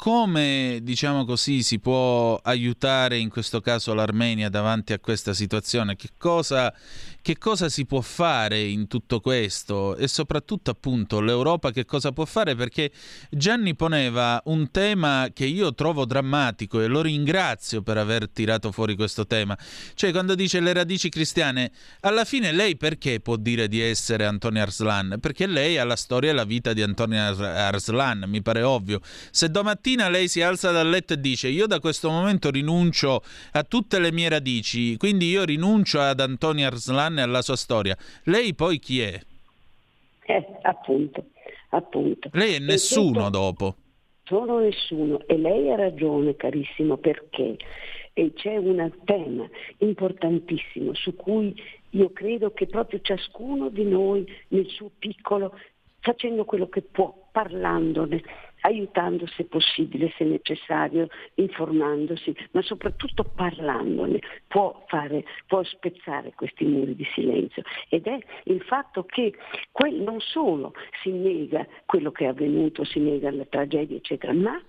come diciamo così si può aiutare in questo caso l'Armenia davanti a questa situazione? Che cosa, che cosa si può fare in tutto questo e soprattutto appunto l'Europa che cosa può fare? Perché Gianni poneva un tema che io trovo drammatico e lo ringrazio per aver tirato fuori questo tema. Cioè quando dice le radici cristiane, alla fine lei perché può dire di essere Antonio Arslan? Perché lei ha la storia e la vita di Antonio Arslan, mi pare ovvio. Se domattina mattina lei si alza dal letto e dice io da questo momento rinuncio a tutte le mie radici, quindi io rinuncio ad Antonio Arslan e alla sua storia. Lei poi chi è? Eh, appunto, appunto. Lei è nessuno dopo. Sono nessuno e lei ha ragione carissimo perché e c'è un tema importantissimo su cui io credo che proprio ciascuno di noi nel suo piccolo facendo quello che può, parlandone, aiutando se possibile, se necessario, informandosi, ma soprattutto parlandone, può, fare, può spezzare questi muri di silenzio. Ed è il fatto che non solo si nega quello che è avvenuto, si nega la tragedia, eccetera, ma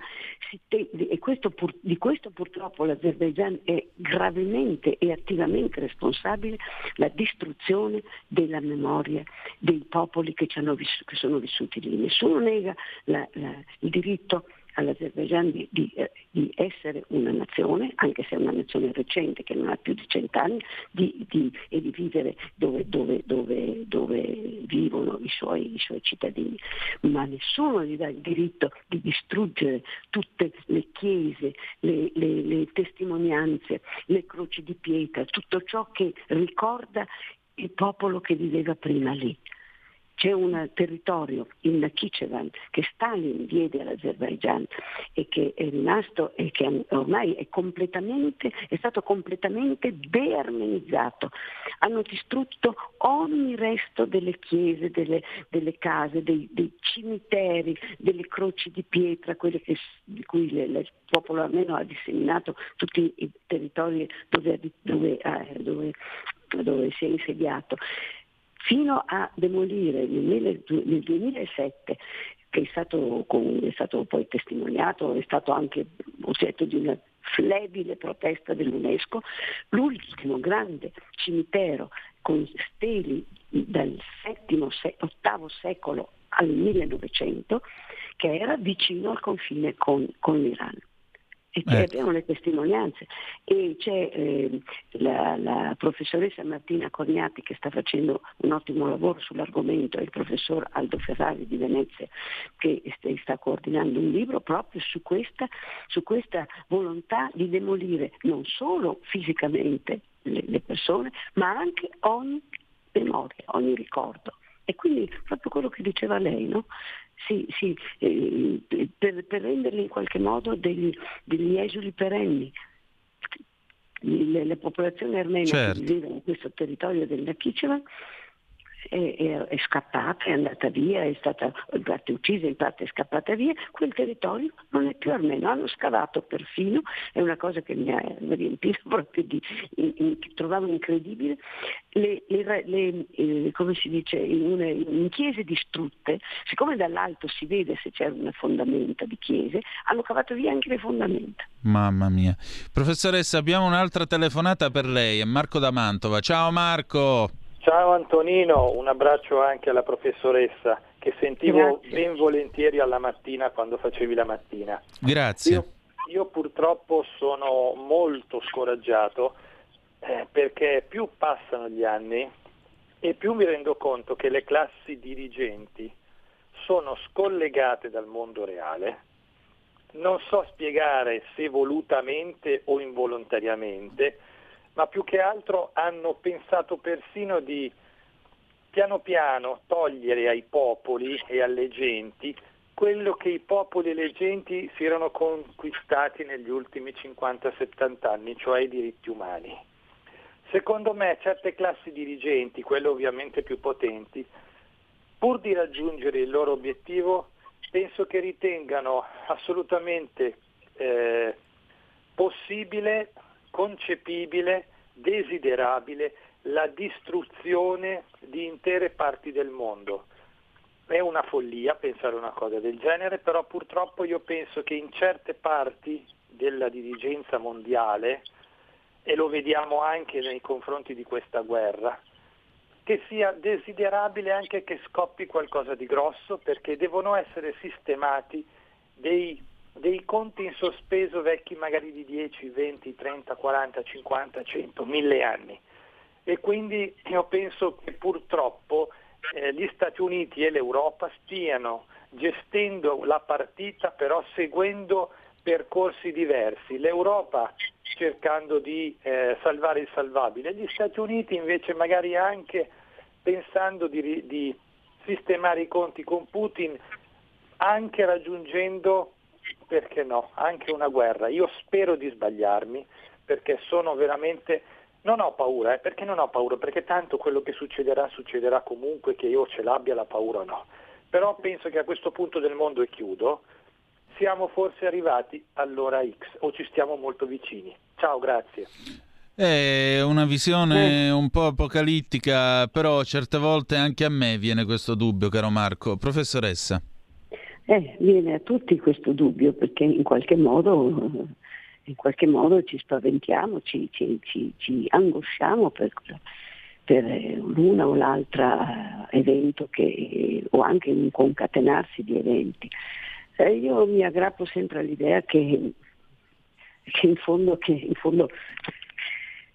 e questo pur, di questo purtroppo l'Azerbaigian è gravemente e attivamente responsabile, la distruzione della memoria dei popoli che, vissuto, che sono vissuti lì. Nessuno nega la, la, il diritto all'Azerbaijan di, di, eh, di, essere una nazione, anche se è una nazione recente che non ha più di cent'anni, di, e di vivere dove, dove, dove, dove vivono i suoi, i suoi, cittadini. Ma nessuno gli dà il diritto di distruggere tutte le chiese, le, le, le testimonianze, le croci di pietra, tutto ciò che ricorda il popolo che viveva prima lì. C'è un territorio, il Nakhichevan, che Stalin diede all'Azerbaigian e che è rimasto e che ormai è, è stato completamente dearmenizzato. Hanno distrutto ogni resto delle chiese, delle, delle case, dei, dei, cimiteri, delle croci di pietra, quelle che, di cui le, le, il popolo armeno ha disseminato tutti i territori dove, dove, dove, dove si è insediato fino a demolire nel, 2007 che è stato, è stato, poi testimoniato, è stato anche oggetto di una flebile protesta dell'UNESCO, l'ultimo grande cimitero con steli dal VII-VIII secolo al 1900 che era vicino al confine con, con l'Iran e che ecco. abbiamo le testimonianze. E c'è eh, la, la, professoressa Martina Corniati che sta facendo un ottimo lavoro sull'argomento e il professor Aldo Ferrari di Venezia che sta coordinando un libro proprio su questa, su questa volontà di demolire non solo fisicamente le, le persone, ma anche ogni memoria, ogni ricordo. E quindi proprio quello che diceva lei, no? Sì, sì, eh, per, per, renderli in qualche modo degli, degli esuli perenni. Le, popolazioni armene certo. che vivono in questo territorio del Nakhichevan è, è, è, scappata, è andata via, è stata in parte uccisa, in parte è scappata via, quel territorio non è più armeno. Hanno scavato perfino, è una cosa che mi ha riempito proprio di, in, in, che trovavo incredibile, le, le, le, eh, come si dice, in, una, in, chiese distrutte, siccome dall'alto si vede se c'è una fondamenta di chiese, hanno cavato via anche le fondamenta. Mamma mia. Professoressa, abbiamo un'altra telefonata per lei, è Marco da Mantova. Ciao Marco! Ciao Antonino, un abbraccio anche alla professoressa che sentivo Grazie. ben volentieri alla mattina quando facevi la mattina. Grazie. Io, io purtroppo sono molto scoraggiato eh, perché più passano gli anni e più mi rendo conto che le classi dirigenti sono scollegate dal mondo reale non so spiegare se volutamente o involontariamente, ma più che altro hanno pensato persino di piano piano togliere ai popoli e alle genti quello che i popoli e le genti si erano conquistati negli ultimi 50-70 anni, cioè i diritti umani. Secondo me certe classi dirigenti, quelle ovviamente più potenti, pur di raggiungere il loro obiettivo, penso che ritengano assolutamente eh, possibile, concepibile, desiderabile la distruzione di intere parti del mondo. È una follia pensare una cosa del genere, però purtroppo io penso che in certe parti della dirigenza mondiale, e lo vediamo anche nei confronti di questa guerra, che sia desiderabile anche che scoppi qualcosa di grosso perché devono essere sistemati dei, dei conti in sospeso vecchi magari di 10, 20, 30, 40, 50, 100, 1000 anni. E quindi io penso che purtroppo eh, gli Stati Uniti e l'Europa stiano gestendo la partita però seguendo percorsi diversi. L'Europa cercando di eh, salvare il salvabile, gli Stati Uniti invece magari anche pensando di, di sistemare i conti con Putin, anche raggiungendo, perché no, anche una guerra. Io spero di sbagliarmi perché sono veramente non ho paura, eh, perché non ho paura? Perché tanto quello che succederà succederà comunque, che io ce l'abbia la paura o no. Però penso che a questo punto del mondo, e chiudo, siamo forse arrivati all'ora X o ci stiamo molto vicini. Ciao, grazie. È una visione un po' apocalittica, però certe volte anche a me viene questo dubbio, caro Marco. Professoressa. Eh, viene a tutti questo dubbio perché in qualche modo in qualche modo ci spaventiamo, ci, ci, ci, ci angosciamo per, per l'una o l'altra evento che, o anche un concatenarsi di eventi. Eh, io mi aggrappo sempre all'idea che, che, in, fondo, che in fondo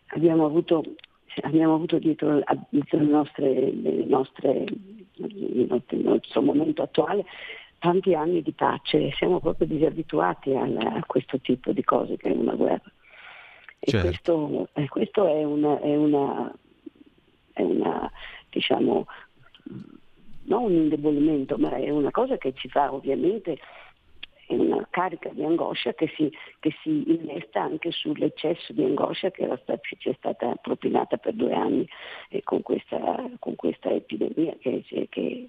abbiamo avuto, abbiamo avuto dietro, dietro nostre, nostre, il nostro momento attuale tanti anni di pace, siamo proprio disabituati a, questo tipo di cose che è una guerra. E certo. questo, questo, è una, è una, è una diciamo, non un indebolimento, ma è una cosa che ci fa ovviamente è una carica di angoscia che si, che si innesta anche sull'eccesso di angoscia che stata, ci è stata propinata per due anni eh, con, questa, con, questa, epidemia che, che,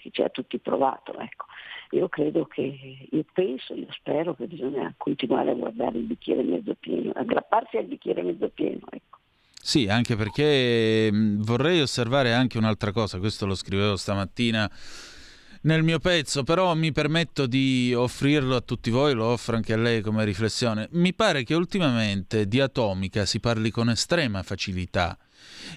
che ci ha tutti provato. Ecco. Io credo che, io penso, io spero che bisogna continuare a guardare il bicchiere mezzo pieno, aggrapparsi al bicchiere mezzo pieno. Ecco. Sì, anche perché vorrei osservare anche un'altra cosa, questo lo scrivevo stamattina nel mio pezzo, però mi permetto di offrirlo a tutti voi, lo offro anche a lei come riflessione. Mi pare che ultimamente di atomica si parli con estrema facilità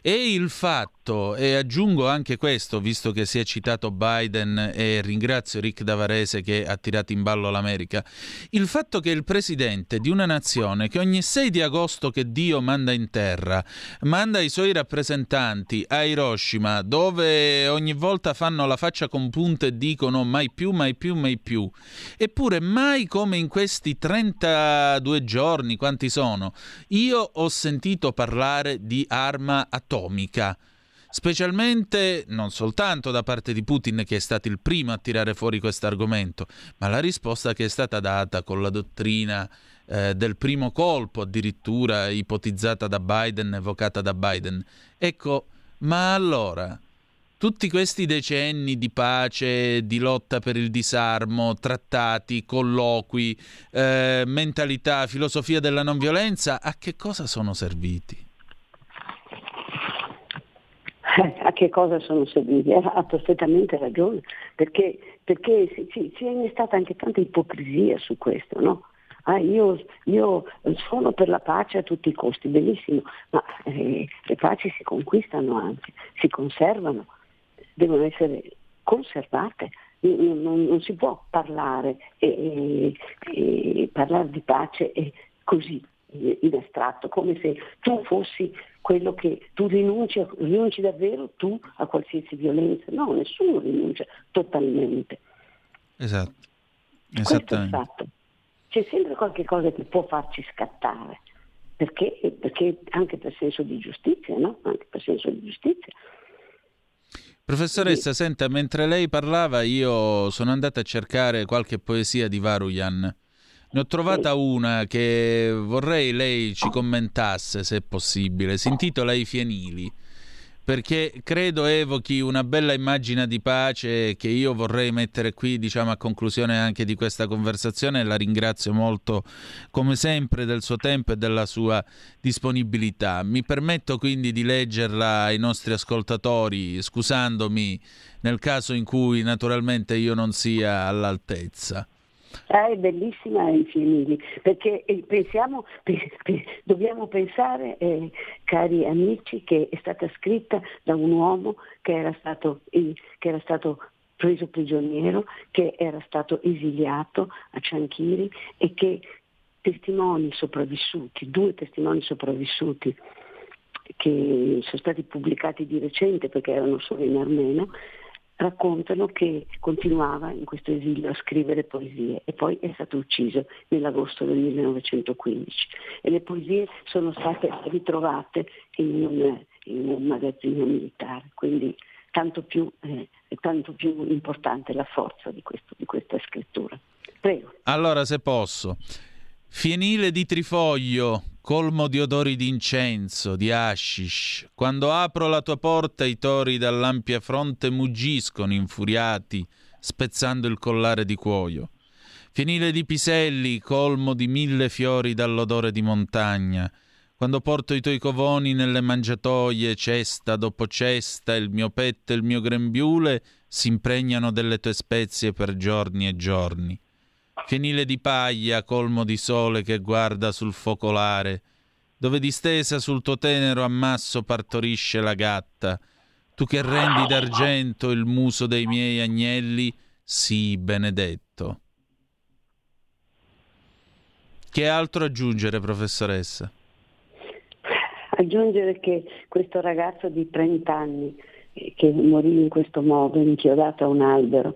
e il fatto, e aggiungo anche questo, visto che si è citato Biden e ringrazio Rick Davarese che ha tirato in ballo l'America, il fatto che il presidente di una nazione che ogni 6 di agosto che Dio manda in terra, manda i suoi rappresentanti a Hiroshima, dove ogni volta fanno la faccia compunta e dicono mai più, mai più, mai più, eppure mai come in questi 32 giorni, quanti sono, io ho sentito parlare di arma atomica specialmente non soltanto da parte di Putin che è stato il primo a tirare fuori questo argomento, ma la risposta che è stata data con la dottrina eh, del primo colpo, addirittura ipotizzata da Biden, evocata da Biden. Ecco, ma allora tutti questi decenni di pace, di lotta per il disarmo, trattati, colloqui, eh, mentalità, filosofia della non violenza, a che cosa sono serviti? A che cosa sono serviti? Ha perfettamente ragione, perché, perché si, si, è innestata anche tanta ipocrisia su questo, no? Ah, io, io, sono per la pace a tutti i costi, benissimo, ma eh, le paci si conquistano anzi, si conservano, devono essere conservate. Non, non, non si può parlare, e, e, e parlare di pace così in astratto, come se tu fossi quello che tu rinunci, rinunci davvero tu a qualsiasi violenza. No, nessuno rinuncia totalmente. Esatto. Questo è il fatto. c'è sempre qualche cosa che può farci scattare, perché, perché anche per senso di giustizia, no? Anche per senso di giustizia. Professoressa, senta, mentre lei parlava io sono andata a cercare qualche poesia di Varujan. Ne ho trovata una che vorrei lei ci commentasse, se possibile. Si intitola I fienili perché credo evochi una bella immagine di pace che io vorrei mettere qui, diciamo, a conclusione anche di questa conversazione. La ringrazio molto, come sempre, del suo tempo e della sua disponibilità. Mi permetto quindi di leggerla ai nostri ascoltatori, scusandomi nel caso in cui naturalmente io non sia all'altezza. Ah, è bellissima Infiniti, perché eh, pensiamo, dobbiamo pensare, eh, cari amici, che è stata scritta da un uomo che era stato, che era stato preso prigioniero, che era stato esiliato a Cianchiri e che testimoni sopravvissuti, due testimoni sopravvissuti che sono stati pubblicati di recente perché erano solo in armeno, raccontano che continuava in questo esilio a scrivere poesie e poi è stato ucciso nell'agosto del 1915 e le poesie sono state ritrovate in un, in un magazzino militare, quindi tanto più, eh, tanto più importante la forza di, questo, di questa scrittura. Prego. Allora, se posso, fienile di trifoglio colmo di odori d'incenso, di hashish. Quando apro la tua porta i tori dall'ampia fronte muggiscono infuriati, spezzando il collare di cuoio. Fienile di piselli, colmo di mille fiori dall'odore di montagna. Quando porto i tuoi covoni nelle mangiatoie, cesta dopo cesta, il mio petto e il mio grembiule si impregnano delle tue spezie per giorni e giorni fienile di paglia colmo di sole che guarda sul focolare, dove distesa sul tuo tenero ammasso partorisce la gatta, tu che rendi d'argento il muso dei miei agnelli, sii benedetto. Che altro aggiungere, professoressa? Aggiungere che questo ragazzo di 30 anni eh, che morì in questo modo, inchiodato a un albero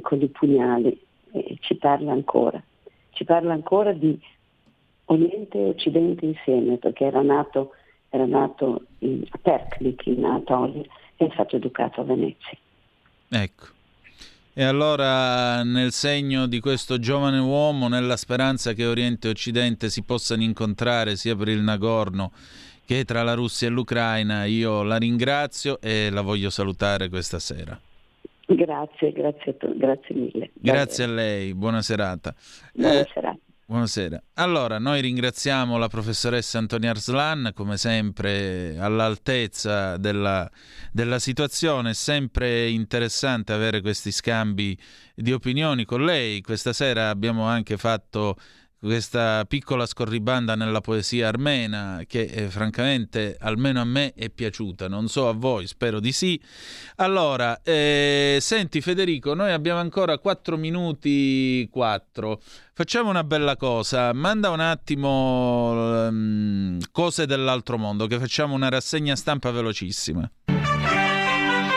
con i pugnali, eh, ci parla ancora. Ci parla ancora di Oriente e Occidente insieme, perché era nato, era nato in, a Perklik in Anatolia e è stato educato a Venezia. Ecco. E allora nel segno di questo giovane uomo, nella speranza che Oriente e Occidente si possano incontrare sia per il Nagorno che tra la Russia e l'Ucraina, io la ringrazio e la voglio salutare questa sera. Grazie, grazie, grazie mille. Grazie a lei, buona serata. Buona eh, serata. Buonasera. Allora, noi ringraziamo la professoressa Antonia Arslan, come sempre all'altezza della, della situazione. È sempre interessante avere questi scambi di opinioni con lei. Questa sera abbiamo anche fatto questa piccola scorribanda nella poesia armena che eh, francamente almeno a me è piaciuta, non so a voi, spero di sì. Allora, eh, senti Federico, noi abbiamo ancora 4 minuti 4. Facciamo una bella cosa, manda un attimo um, cose dell'altro mondo, che facciamo una rassegna stampa velocissima.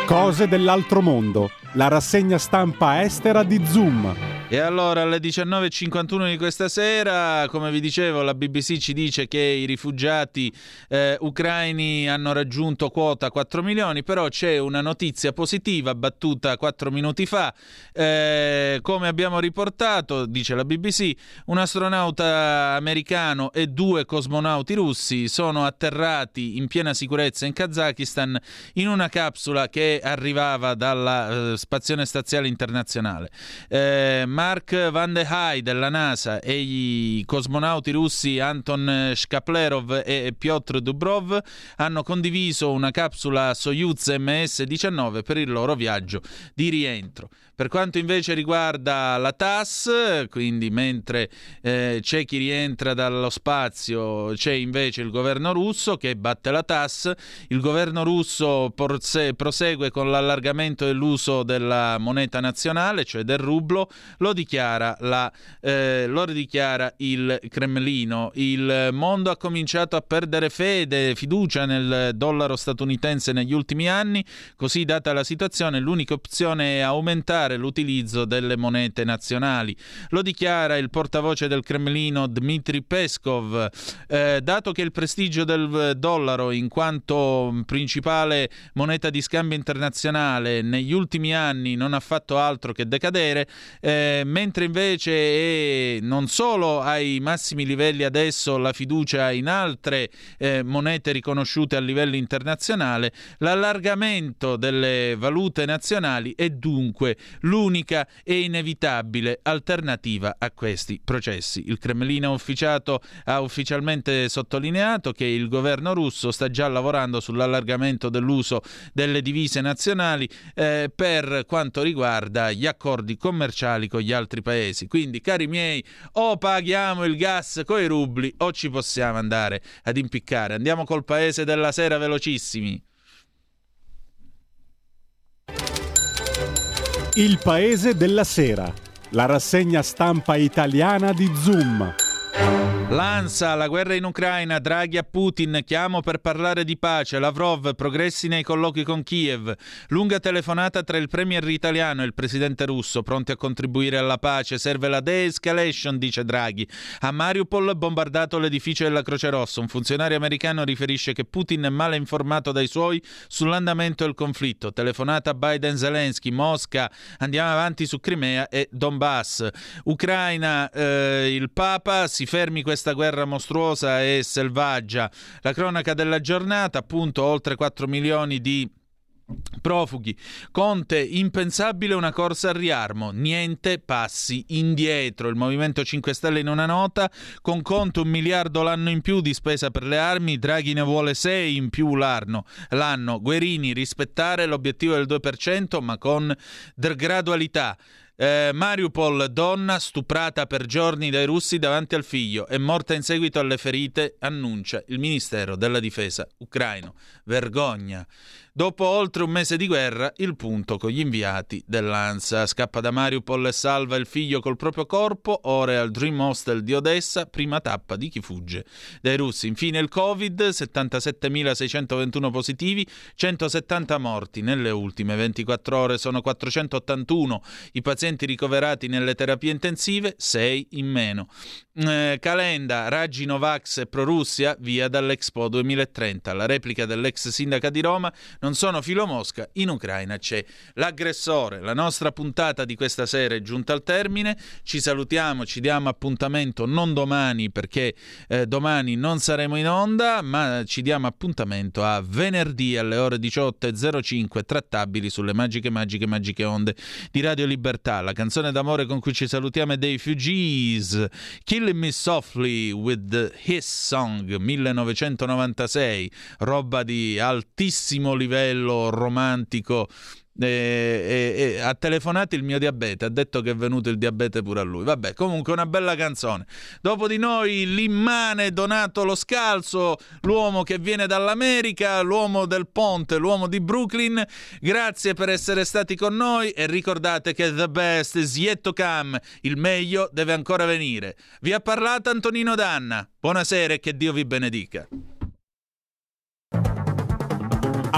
Cose dell'altro mondo, la rassegna stampa estera di Zoom. E allora alle 19.51 di questa sera, come vi dicevo, la BBC ci dice che i rifugiati eh, ucraini hanno raggiunto quota 4 milioni, però c'è una notizia positiva battuta 4 minuti fa. Eh, come abbiamo riportato, dice la BBC, un astronauta americano e due cosmonauti russi sono atterrati in piena sicurezza in Kazakistan in una capsula che arrivava dalla eh, Spazione Spaziale Internazionale. Mark Van de Hai della NASA e i cosmonauti russi Anton Shkaplerov e Piotr Dubrov hanno condiviso una capsula Soyuz MS-19 per il loro viaggio di rientro. Per quanto invece riguarda la TAS, quindi mentre eh, c'è chi rientra dallo spazio, c'è invece il governo russo che batte la TAS, il governo russo prosegue con l'allargamento dell'uso della moneta nazionale, cioè del rublo, lo dichiara, la, eh, lo dichiara il Cremlino. Il mondo ha cominciato a perdere fede, fiducia nel dollaro statunitense negli ultimi anni, così data la situazione l'unica opzione è aumentare vietare l'utilizzo delle monete nazionali. Lo dichiara il portavoce del Cremlino Dmitry Peskov. Eh, dato che il prestigio del dollaro in quanto principale moneta di scambio internazionale negli ultimi anni non ha fatto altro che decadere, eh, mentre invece è non solo ai massimi livelli adesso la fiducia in altre eh, monete riconosciute a livello internazionale, l'allargamento delle valute nazionali è dunque l'unica e inevitabile alternativa a questi processi. Il Cremlino ufficiato ha ufficialmente sottolineato che il governo russo sta già lavorando sull'allargamento dell'uso delle divise nazionali eh, per quanto riguarda gli accordi commerciali con gli altri paesi. Quindi, cari miei, o paghiamo il gas coi rubli o ci possiamo andare ad impiccare. Andiamo col paese della sera velocissimi. Il paese della sera, la rassegna stampa italiana di Zoom. L'ANSA, la guerra in Ucraina, Draghi a Putin, chiamo per parlare di pace, Lavrov, progressi nei colloqui con Kiev, lunga telefonata tra il premier italiano e il presidente russo, pronti a contribuire alla pace, serve la de-escalation, dice Draghi. A Mariupol bombardato l'edificio della Croce Rossa, un funzionario americano riferisce che Putin è male informato dai suoi sull'andamento del conflitto, telefonata Biden-Zelensky, Mosca, andiamo avanti su Crimea e Donbass. Ucraina, eh, il Papa, si fermi questa questa guerra mostruosa e selvaggia. La cronaca della giornata, appunto, oltre 4 milioni di Profughi. Conte, impensabile una corsa al riarmo, niente passi indietro. Il Movimento 5 Stelle in una nota, con Conte un miliardo l'anno in più di spesa per le armi, Draghi ne vuole 6 in più l'anno. l'anno. Guerini, rispettare l'obiettivo del 2%, ma con gradualità. Eh, Mariupol, donna stuprata per giorni dai russi davanti al figlio, è morta in seguito alle ferite, annuncia il Ministero della Difesa ucraino. Vergogna. Dopo oltre un mese di guerra, il punto con gli inviati dell'ANSA. Scappa da Mariupol e salva il figlio col proprio corpo, ora è al Dream Hostel di Odessa, prima tappa di chi fugge dai russi. Infine il Covid, 77.621 positivi, 170 morti. Nelle ultime 24 ore sono 481 i pazienti ricoverati nelle terapie intensive, 6 in meno. Eh, Calenda, Raggi Novax e Prorussia, via dall'Expo 2030. La replica dell'ex sindaca di Roma non sono filo Mosca, in Ucraina c'è l'aggressore. La nostra puntata di questa sera è giunta al termine, ci salutiamo, ci diamo appuntamento non domani perché eh, domani non saremo in onda, ma ci diamo appuntamento a venerdì alle ore 18.05 trattabili sulle magiche, magiche, magiche onde di Radio Libertà. La canzone d'amore con cui ci salutiamo è dei Fugees, Killing Me Softly with His Song 1996, roba di altissimo livello livello romantico e, e, e, ha telefonato il mio diabete, ha detto che è venuto il diabete pure a lui. Vabbè, comunque una bella canzone. Dopo di noi l'immane Donato Lo Scalzo, l'uomo che viene dall'America, l'uomo del ponte, l'uomo di Brooklyn. Grazie per essere stati con noi e ricordate che the best is yet to come, il meglio deve ancora venire. Vi ha parlato Antonino Danna. Buonasera e che Dio vi benedica.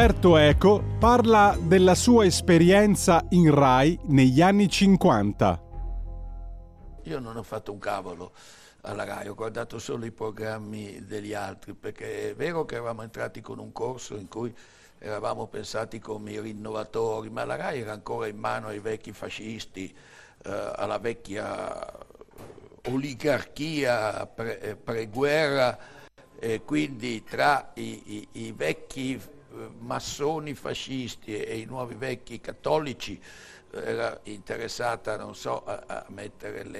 Umberto Eco parla della sua esperienza in RAI negli anni 50. Io non ho fatto un cavolo alla RAI, ho guardato solo i programmi degli altri, perché è vero che eravamo entrati con un corso in cui eravamo pensati come i rinnovatori, ma la RAI era ancora in mano ai vecchi fascisti, eh, alla vecchia oligarchia pre, preguerra, e quindi tra i, i, i vecchi massoni fascisti e i nuovi vecchi cattolici era interessata, non so, a, a mettere le